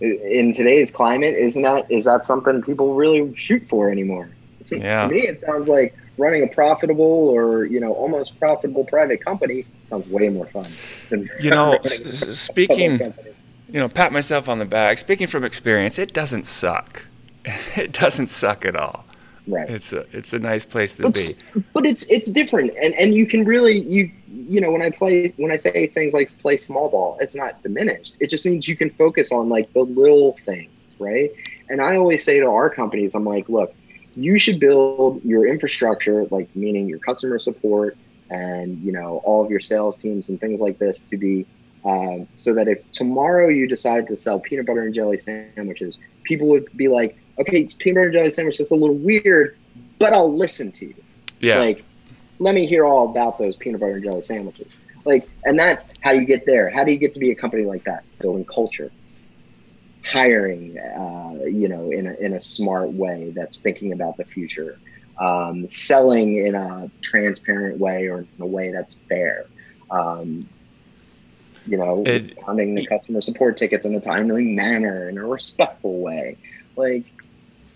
in today's climate, isn't that is that something people really shoot for anymore? Yeah. to me, it sounds like running a profitable or you know almost profitable private company sounds way more fun. Than You know, s- a s- public speaking company. You know, pat myself on the back. Speaking from experience, it doesn't suck. It doesn't suck at all. right? It's a it's a nice place to But, be. but it's it's different, and and you can really you you know when I play when I say things like play small ball, it's not diminished. It just means you can focus on like the little things, right? And I always say to our companies, I'm like, look, you should build your infrastructure, like meaning your customer support and you know all of your sales teams and things like this to be um, so that if tomorrow you decide to sell peanut butter and jelly sandwiches, people would be like, okay, peanut butter and jelly sandwich is a little weird, but I'll listen to you. Yeah. Like, let me hear all about those peanut butter and jelly sandwiches. Like, and that's how you get there. How do you get to be a company like that? Building culture, hiring, uh, you know, in a, in a smart way that's thinking about the future, um, selling in a transparent way or in a way that's fair. Um, you know, It- responding the customer support tickets in a timely manner, in a respectful way. Like,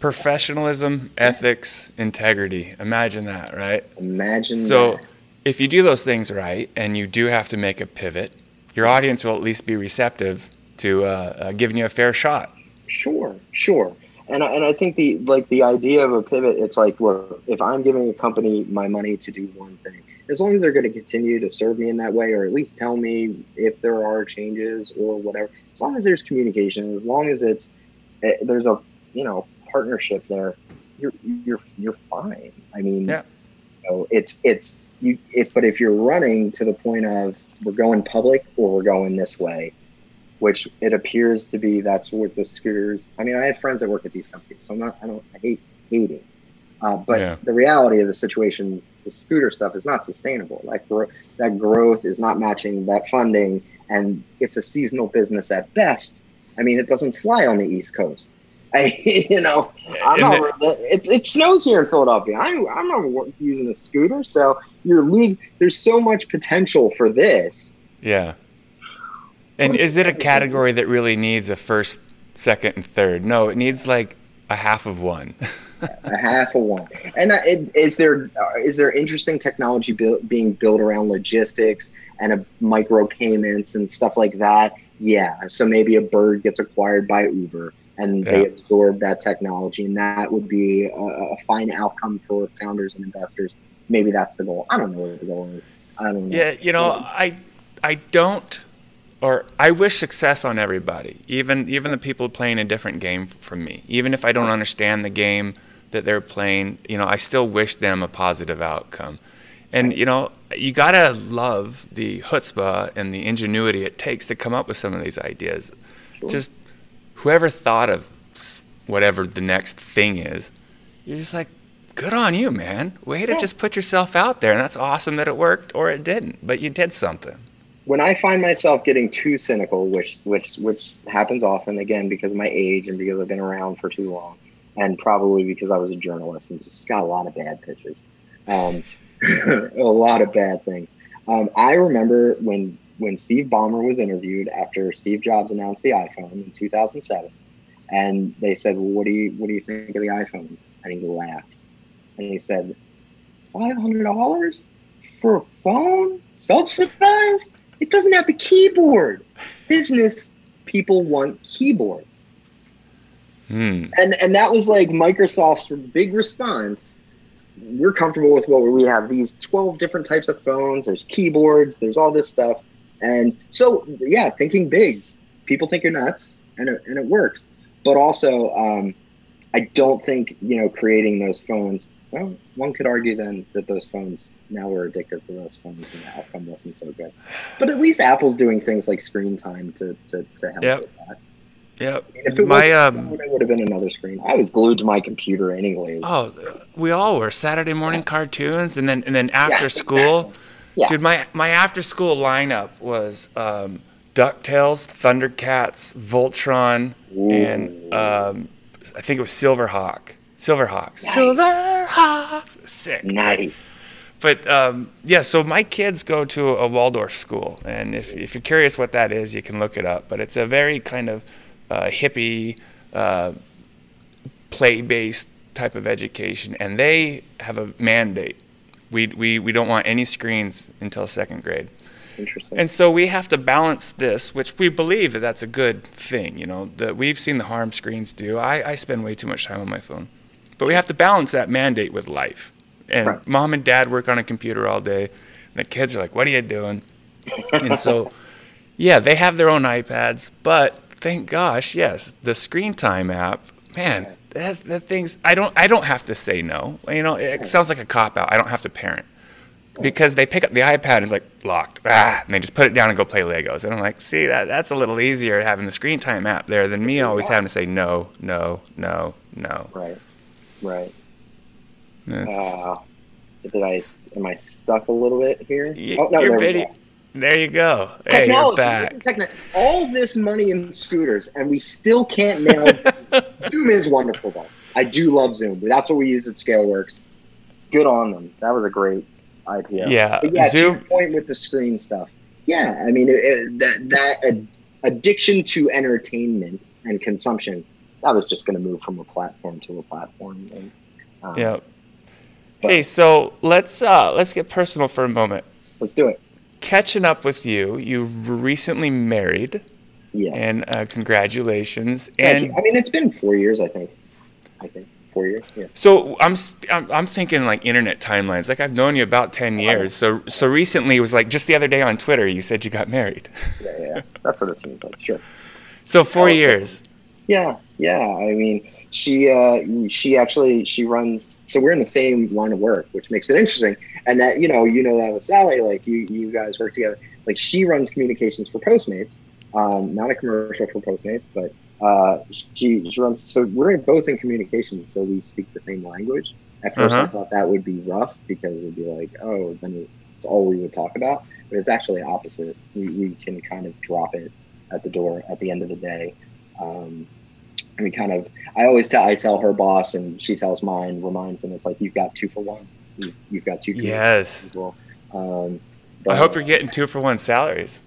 Professionalism, ethics, integrity. Imagine that, right? imagine. So, that. if you do those things right and you do have to make a pivot, your audience will at least be receptive to uh, uh, giving you a fair shot. Sure, sure. And I, and I think the like the idea of a pivot, it's like, look, if I'm giving a company my money to do one thing, as long as they're going to continue to serve me in that way, or at least tell me if there are changes or whatever, as long as there's communication, as long as it's eh, there's a you know partnership there, you're you're you're fine. I mean, Yeah. you know, it's it's you. If but if you're running to the point of we're going public or we're going this way, which it appears to be that's what the scooters. I mean, I have friends that work at these companies, so I'm not. I don't. I hate hating, uh, but Yeah. the reality of the situation, the scooter stuff is not sustainable. Like gro- that growth is not matching that funding, and it's a seasonal business at best. I mean, it doesn't fly on the East Coast. I, you know, I'm not. It, it snows here in Philadelphia. I'm I'm not using a scooter, so you're losing. There's so much potential for this. Yeah. And is it a category that really needs a first, second, and third? No, it needs like a half of one. a half of one. And uh, it- is there uh, is there interesting technology built, being built around logistics and a micro payments and stuff like that? Yeah. So maybe a bird gets acquired by Uber and they Yeah. absorb that technology, and that would be a, a fine outcome for founders and investors. Maybe that's the goal. I don't know what the goal is. I don't know. Yeah, you know, I I don't or I wish success on everybody, even even the people playing a different game from me. Even if I don't understand the game that they're playing, you know, I still wish them a positive outcome. And you know, you gotta love the chutzpah and the ingenuity it takes to come up with some of these ideas. Sure. Just whoever thought of whatever the next thing is, you're just like, good on you, man. Way to Yeah. just put yourself out there, and that's awesome that it worked or it didn't, but you did something. When I find myself getting too cynical, which which which happens often, again because of my age and because I've been around for too long, and probably because I was a journalist and just got a lot of bad pitches, um, a lot of bad things. Um, I remember when when Steve Ballmer was interviewed after Steve Jobs announced the iPhone in 2007, and they said, "Well, what do you what do you think of the iPhone?" And he laughed, and he said, 500 dollars for a phone subsidized? It doesn't have a keyboard. Business people want keyboards. Hmm. And and that was like Microsoft's big response. We're comfortable with what we have these 12 different types of phones, there's keyboards, there's all this stuff. And so yeah, thinking big. People think you're nuts. and it, and it works. But also, um, I don't think you know creating those phones. Well, one could argue then that those phones now we're addicted to those phones and the outcome wasn't so good. But at least Apple's doing things like screen time to to, to help Yep. with that. I mean, if it My was, um. it would have been another screen. I was glued to my computer anyways. Oh, we all were Saturday morning cartoons, and then and then after Yeah, school, Yeah. dude. My my after school lineup was um, Ducktales, Thundercats, Voltron, and um, I think it was Silverhawk. Silverhawks. Nice. Silverhawks. Sick. Nice. But um, yeah, so my kids go to a Waldorf school, and if, if you're curious what that is, you can look it up. But it's a very kind of uh, hippie, uh, play-based type of education, and they have a mandate. We, we, we don't want any screens until second grade. Interesting. And so we have to balance this, which we believe that that's a good thing. You know, that we've seen the harm screens do. I, I spend way too much time on my phone, but we have to balance that mandate with life. And Right. mom and dad work on a computer all day, and the kids are like, "What are you doing?" and so, yeah, they have their own iPads, but thank gosh, yes, the Screen Time app, man, that, that thing's. I don't I don't have to say no. You know, it sounds like a cop out. I don't have to parent because they pick up the iPad and it's like locked, ah, and they just put it down and go play Legos. And I'm like, see, that that's a little easier having the screen time app there than me always having to say no, no, no, no. right. Right. That's- Uh, did I? Am I stuck a little bit here? y- oh no, your there we video, go. there you go. Hey, you're Technology. back. Techno- all this money in scooters, and we still can't nail. Zoom is wonderful though. I do love Zoom. That's what we use at ScaleWorks. Good on them. That was a great idea. Yeah, But yeah, to your Zoom- point with the screen stuff. Yeah, I mean it, it, that that ad- addiction to entertainment and consumption. That was just going to move from a platform to a platform. And, um, Yeah. Hey, so let's uh, let's get personal for a moment. let's do it. Catching up with you, you recently married, Yes. and uh, congratulations. Thank and you. I mean, it's been four years. I think. I think four years. Yeah. So I'm, I'm I'm thinking like internet timelines. Like I've known you about ten years. So so recently it was like just the other day on Twitter you said you got married. Yeah, yeah. That's what it seems like. Sure. So four years. Yeah, yeah. I mean, she uh, she actually she runs. So we're in the same line of work, which makes it interesting. And that you know you know that with Sally, like you you guys work together. Like she runs communications for Postmates, um, not a commercial for Postmates, but uh, she, she runs. So we're both in communications, so we speak the same language. At 1st I Uh-huh. thought that would be rough because it'd be like, oh, then it's all we would talk about. But it's actually opposite. We, we can kind of drop it at the door at the end of the day. Um, and we kind of, I always tell, I tell her boss and she tells mine, reminds them, it's like, you've got two for one. You, you've got two. Yes. as well. Um, I hope you're getting two for one salaries.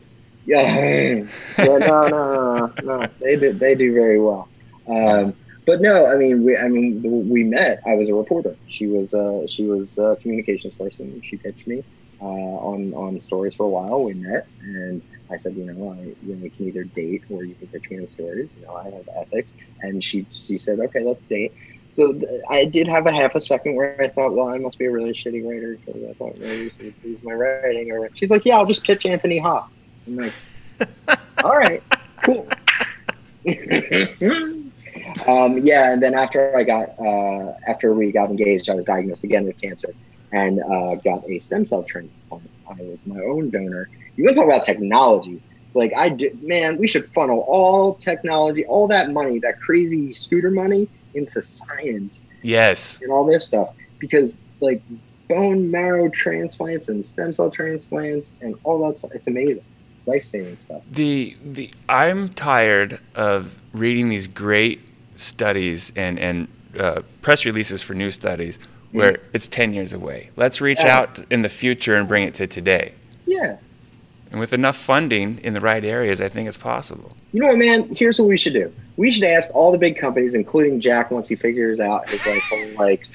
yeah, yeah, no, no, no, no, no. They do, they do very well. Um, but no, I mean, we, I mean, we met. I was a reporter. She was, uh, she was a communications person. She pitched me uh, on on stories for a while. We met, and I said, you know, I, you know, we can either date or you can pitch me on stories. You know, I have ethics, and she she said, okay, let's date. So th- I did have a half a second where I thought, well, I must be a really shitty writer because I thought maybe she would use my writing. Or she's like, yeah, I'll just pitch Anthony Hawk. I'm like, all right, cool. um, yeah, and then after I got uh, after we got engaged, I was diagnosed again with cancer and uh, got a stem cell transplant. I was my own donor. You want to talk about technology? It's Like I did, man. We should funnel all technology, all that money, that crazy scooter money, into science Yes. and all this stuff because like bone marrow transplants and stem cell transplants and all that stuff. It's amazing, life saving stuff. The the I'm tired of reading these great studies and and uh, press releases for new studies where it's 10 years away. Let's reach Yeah. out in the future and bring it to today. Yeah. And with enough funding in the right areas, I think it's possible. You know what, man? Here's what we should do. We should ask all the big companies, including Jack, once he figures out his like whole like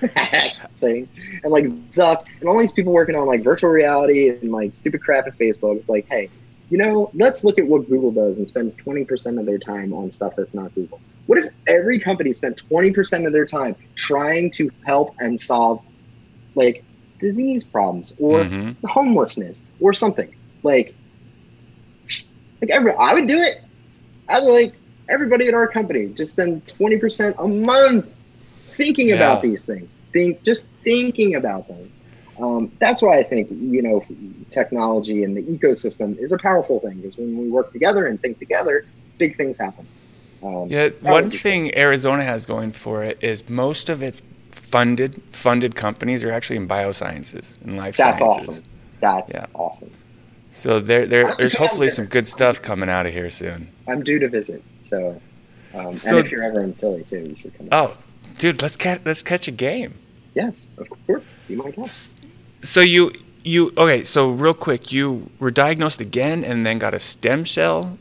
thing, and like Zuck, and all these people working on like virtual reality and like stupid crap at Facebook. It's like, hey, you know, let's look at what Google does and spends 20% of their time on stuff that's not Google. What if every company spent 20% of their time trying to help and solve like disease problems or Mhm. homelessness or something? Like, like every, I would do it. I'd like, everybody at our company just spend 20% a month thinking Yeah. about these things. Think just thinking about them. Um, that's why I think you know technology and the ecosystem is a powerful thing. Because when we work together and think together, big things happen. Um, Yeah, one thing Arizona has going for it is most of its funded funded companies are actually in biosciences and life That's sciences. awesome. That's Yeah. awesome. So there, there, there's hopefully some good stuff coming out of here soon. I'm due to visit, so, um, So- and if you're ever in Philly too, you should come. out. Oh, dude, let's catch let's catch a game. Yes, of course. you might guest. So you you okay? So real quick, you were diagnosed again and then got a stem cell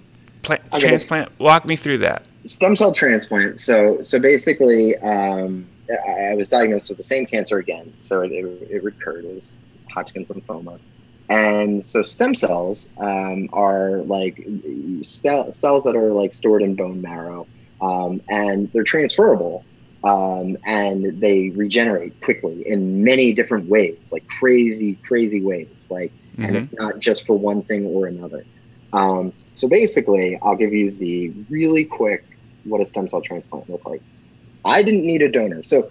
plant, I got transplant. Walk me through that. stem cell transplant. So so basically, um, I, I was diagnosed with the same cancer again. So it, it, it recurred. It was Hodgkin's lymphoma. And so stem cells um, are like stel- cells that are like stored in bone marrow, um, and they're transferable, um, and they regenerate quickly in many different ways, like crazy, crazy ways. Like, and Mhm. it's not just for one thing or another. So basically, I'll give you the really quick what a stem cell transplant look like. I didn't need a donor, so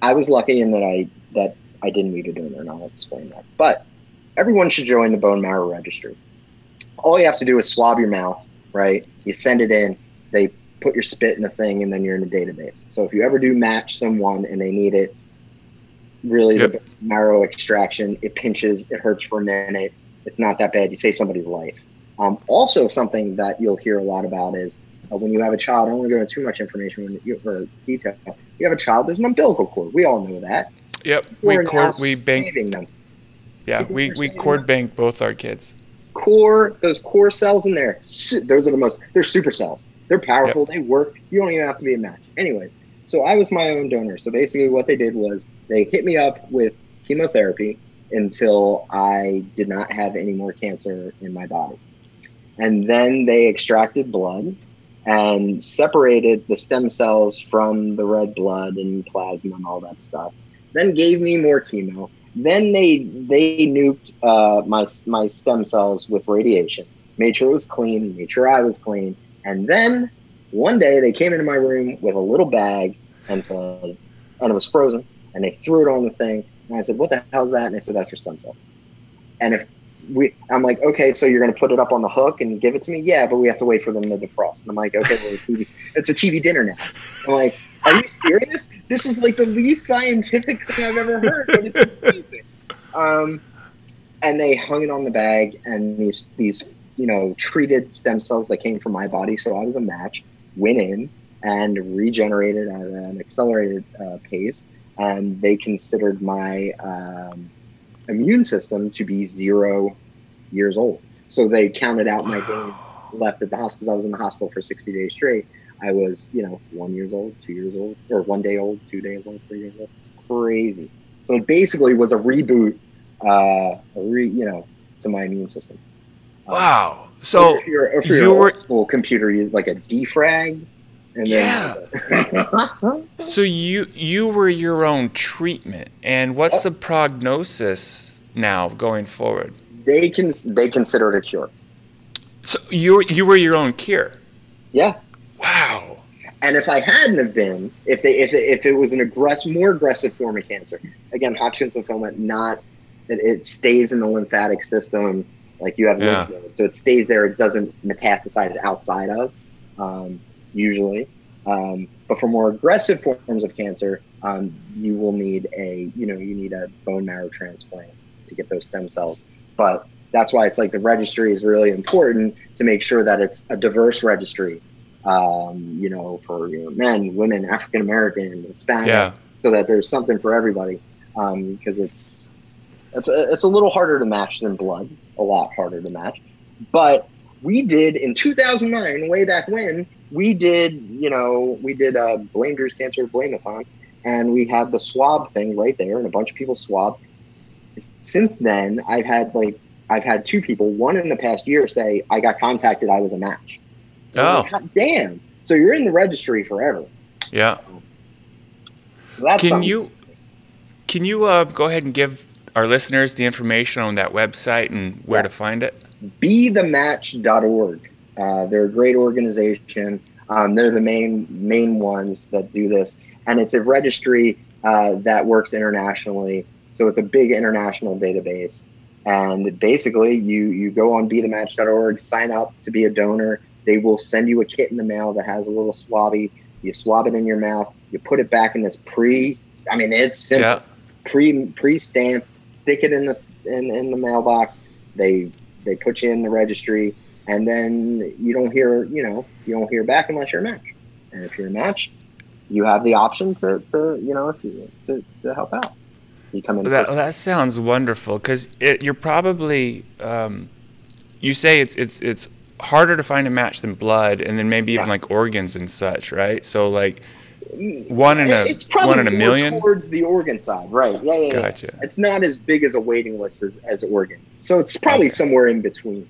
I was lucky in that I that I didn't need a donor, and I'll explain that. But everyone should join the bone marrow registry. All you have to do is swab your mouth, right? You send it in, they put your spit in the thing, and then you're in the database. So if you ever do match someone and they need it, really the Yep. marrow extraction, it pinches, it hurts for a minute. It's not that bad. You save somebody's life. Um, also, something that you'll hear a lot about is uh, when you have a child. I don't want to go into too much information when you, or detail. You have a child. There's an umbilical cord. We all know that. Yep, We're we cord we bank. them. Yeah, we we cord bank both our kids. core those core cells in there those are the most they're super cells they're powerful they work you don't even have to be a match anyways so i was my own donor so basically what they did was they hit me up with chemotherapy until i did not have any more cancer in my body and then they extracted blood and separated the stem cells from the red blood and plasma and all that stuff then gave me more chemo then they they nuked uh, my my stem cells with radiation. Made sure it was clean. Made sure I was clean. And then one day they came into my room with a little bag and said, and it was frozen. And they threw it on the thing. And I said, "What the hell is that?" And they said, "That's your stem cell." And if we, I'm like, "Okay, so you're going to put it up on the hook and give it to me?" Yeah, but we have to wait for them to defrost. And I'm like, "Okay, well, it's, TV, it's a TV dinner now." I'm like, "Are you serious? This is like the least scientific thing I've ever heard." But it's. Um, and they hung it on the bag, and these these you know treated stem cells that came from my body, so I was a match, went in and regenerated at an accelerated uh, pace, and they considered my um, immune system to be zero years old. So they counted out my days left at the hospital because I was in the hospital for 60 days straight. I was, you know, one years old, two years old, or one day old, two days old, three years old. Crazy. So it basically was a reboot, uh, a re, you know, to my immune system. Um, Wow. or So if you're, if you're you were old school computer, you like a defrag, and then so you you were your own treatment, and what's the prognosis now going forward? they can they consider it a cure. So you you were your own cure. Yeah, Wow. And if I hadn't have been, if they, if it, if it was an aggressive, more aggressive form of cancer, again, Hodgkin's lymphoma, not it, it stays in the lymphatic system, like you have Yeah. lymph nodes, so it stays there. It doesn't metastasize outside of, um, usually. Um, but for more aggressive forms of cancer, um, you will need a, you know, you need a bone marrow transplant to get those stem cells. But that's why it's like the registry is really important to make sure that it's a diverse registry um, you know, for you know, men, women, African American, Hispanic, Yeah. so that there's something for everybody. Um, because it's it's a, it's a little harder to match than blood, a lot harder to match. But we did in 2009, way back when, we did, you know, we did a blame Drew's cancer blame-a-thon, and we had the swab thing right there, and a bunch of people swabbed. Since then, I've had like I've had two people, one in the past year, say I got contacted, I was a match. Oh. like, damn! So you're in the registry forever. Yeah. So Can something. you can you uh, go ahead and give our listeners the information on that website and where Yeah. to find it? be the match.org. Uh, they're a great organization. Um, they're the main main ones that do this, and it's a registry uh, that works internationally. So it's a big international database. And basically, you you go on bethematch.org, sign up to be a donor. They will send you a kit in the mail that has a little swabby. You swab it in your mouth. You put it back in this pre. I mean, it's simple. Yeah. Pre pre stamp. Stick it in the in, in the mailbox. They they put you in the registry, and then you don't hear you know you don't hear back unless you're a match. And if you're a match, you have the option to, to you know to, to, to help out. You come in. That, that sounds wonderful because you're probably um, you say it's it's it's harder to find a match than blood, and then maybe yeah. even like organs and such, right? So like one in a it's probably one in a million towards the organ side, right? Yeah, yeah, gotcha. It's not as big as a waiting list as, as organs, so it's probably okay. somewhere in between.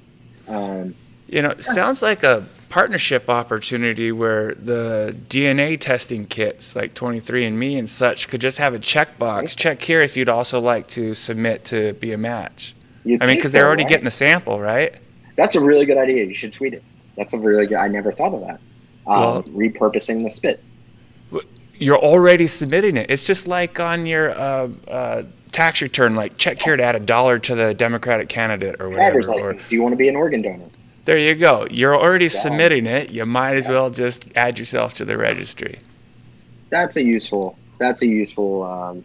Um, you know, it sounds like a partnership opportunity where the DNA testing kits like 23andMe and such could just have a checkbox. Check here if you'd also like to submit to be a match. You'd I mean, because so, they're already right? getting the sample, right? That's a really good idea. You should tweet it. That's a really good. I never thought of that. Um, well, repurposing the spit. You're already submitting it. It's just like on your uh, uh, tax return, like check here to add a dollar to the Democratic candidate or whatever. Driver's license. Or, Do you want to be an organ donor? There you go. You're already yeah. submitting it. You might as well just add yourself to the registry. That's a useful. That's a useful. Um,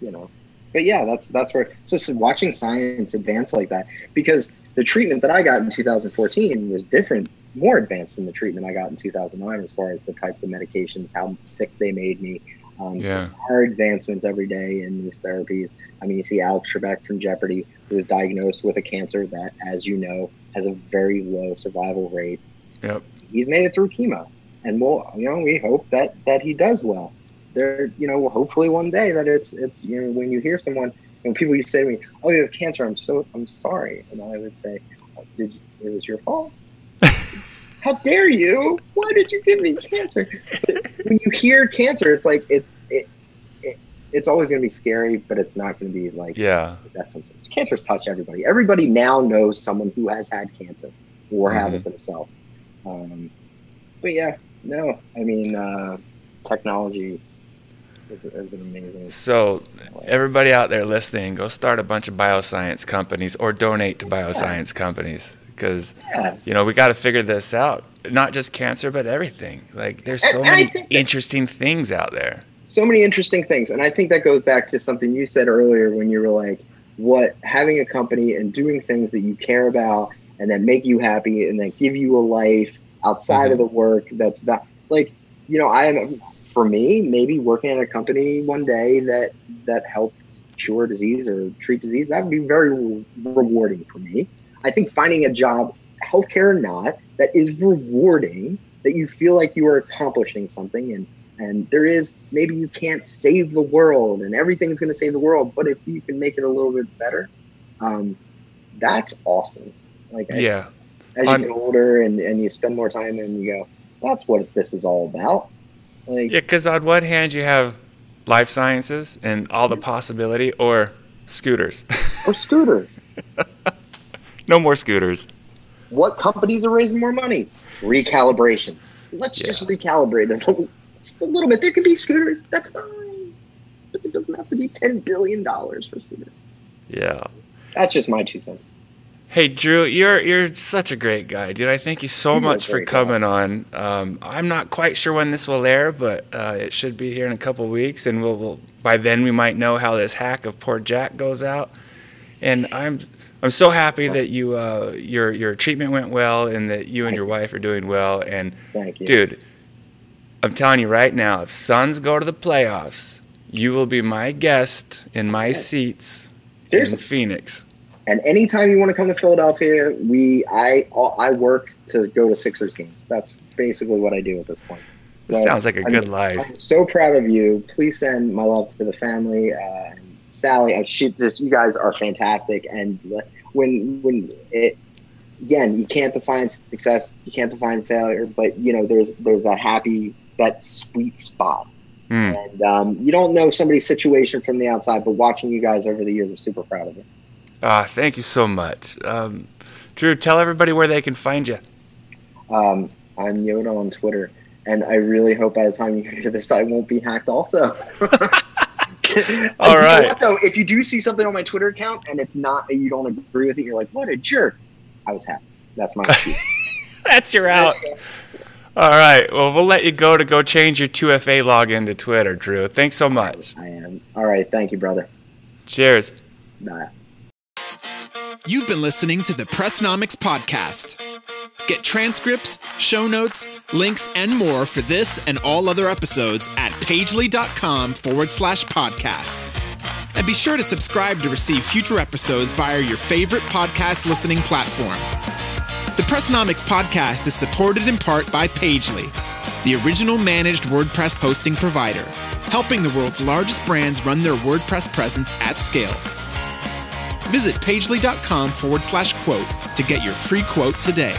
you know, but yeah, that's that's where. So, so watching science advance like that, because the treatment that I got in 2014 was different, more advanced than the treatment I got in 2009 as far as the types of medications, how sick they made me. Um, yeah. So our advancements every day in these therapies. I mean, you see Alex Trebek from Jeopardy, who was diagnosed with a cancer that, as you know, has a very low survival rate. Yep. He's made it through chemo, and we'll, you know, we hope that that he does well. There, you know, hopefully one day that it's it's you know when you hear someone, when people used to say to me, "Oh, you have cancer," I'm so I'm sorry, and I would say, oh, "Did you, it was your fault." How dare you? Why did you give me cancer? when you hear cancer, it's like it, it, it it's always going to be scary, but it's not going to be like yeah. That's cancer's touched everybody. Everybody now knows someone who has had cancer or mm-hmm. have it themselves. Um, but yeah, no, I mean, uh, technology is, is, an amazing. So, everybody out there listening, go start a bunch of bioscience companies or donate to bioscience yeah. companies because yeah. you know we got to figure this out. Not just cancer, but everything. Like, there's so and, many and interesting things out there. So many interesting things, and I think that goes back to something you said earlier when you were like what having a company and doing things that you care about and that make you happy and that give you a life outside mm-hmm. of the work that's about like you know i am for me maybe working at a company one day that that helps cure disease or treat disease that would be very re- rewarding for me i think finding a job healthcare or not that is rewarding that you feel like you are accomplishing something and and there is maybe you can't save the world and everything's going to save the world but if you can make it a little bit better um, that's awesome. Like yeah. as you get older and, and you spend more time and you go that's what this is all about. Like yeah because on one hand you have life sciences and all the possibility or scooters. Or scooters. No more scooters. What companies are raising more money? Recalibration. Let's yeah. just recalibrate it just a little bit. There could be scooters. That's fine. But it doesn't have to be ten billion dollars for scooters. Yeah. That's just my two cents. Hey Drew, you're you're such a great guy, dude. I thank you so much for coming guy. on. Um, I'm not quite sure when this will air, but uh, it should be here in a couple weeks, and we'll, we'll by then we might know how this hack of poor Jack goes out. And I'm I'm so happy that you uh, your your treatment went well, and that you and your wife are doing well. And thank you, dude I'm telling you right now, if Suns go to the playoffs, you will be my guest in my seats Seriously. in Phoenix. And anytime you want to come to Philadelphia, we I I work to go to Sixers games. That's basically what I do at this point. So sounds like a I'm, good life. I'm so proud of you. Please send my love to the family. Uh, Sally, and she, just, you guys are fantastic. And when when it again, you can't define success, you can't define failure, but you know there's there's a happy that sweet spot. Mm. And um, you don't know somebody's situation from the outside, but watching you guys over the years, I'm super proud of it. Ah, thank you so much. Um, Drew, tell everybody where they can find you. Um, I'm Yoda on Twitter, and I really hope by the time you hear this, I won't be hacked. Also. All right. What, though, if you do see something on my Twitter account and it's not, you don't agree with it, you're like, "What a jerk!" I was hacked. That's my That's your out. All right. Well, we'll let you go to go change your 2FA login to Twitter, Drew. Thanks so much. I am. All right. Thank you, brother. Cheers. Bye. You've been listening to the Pressnomics Podcast. Get transcripts, show notes, links, and more for this and all other episodes at pagely.com forward slash podcast. And be sure to subscribe to receive future episodes via your favorite podcast listening platform. The Pressnomics podcast is supported in part by Pagely, the original managed WordPress hosting provider, helping the world's largest brands run their WordPress presence at scale. Visit pagely.com forward slash quote to get your free quote today.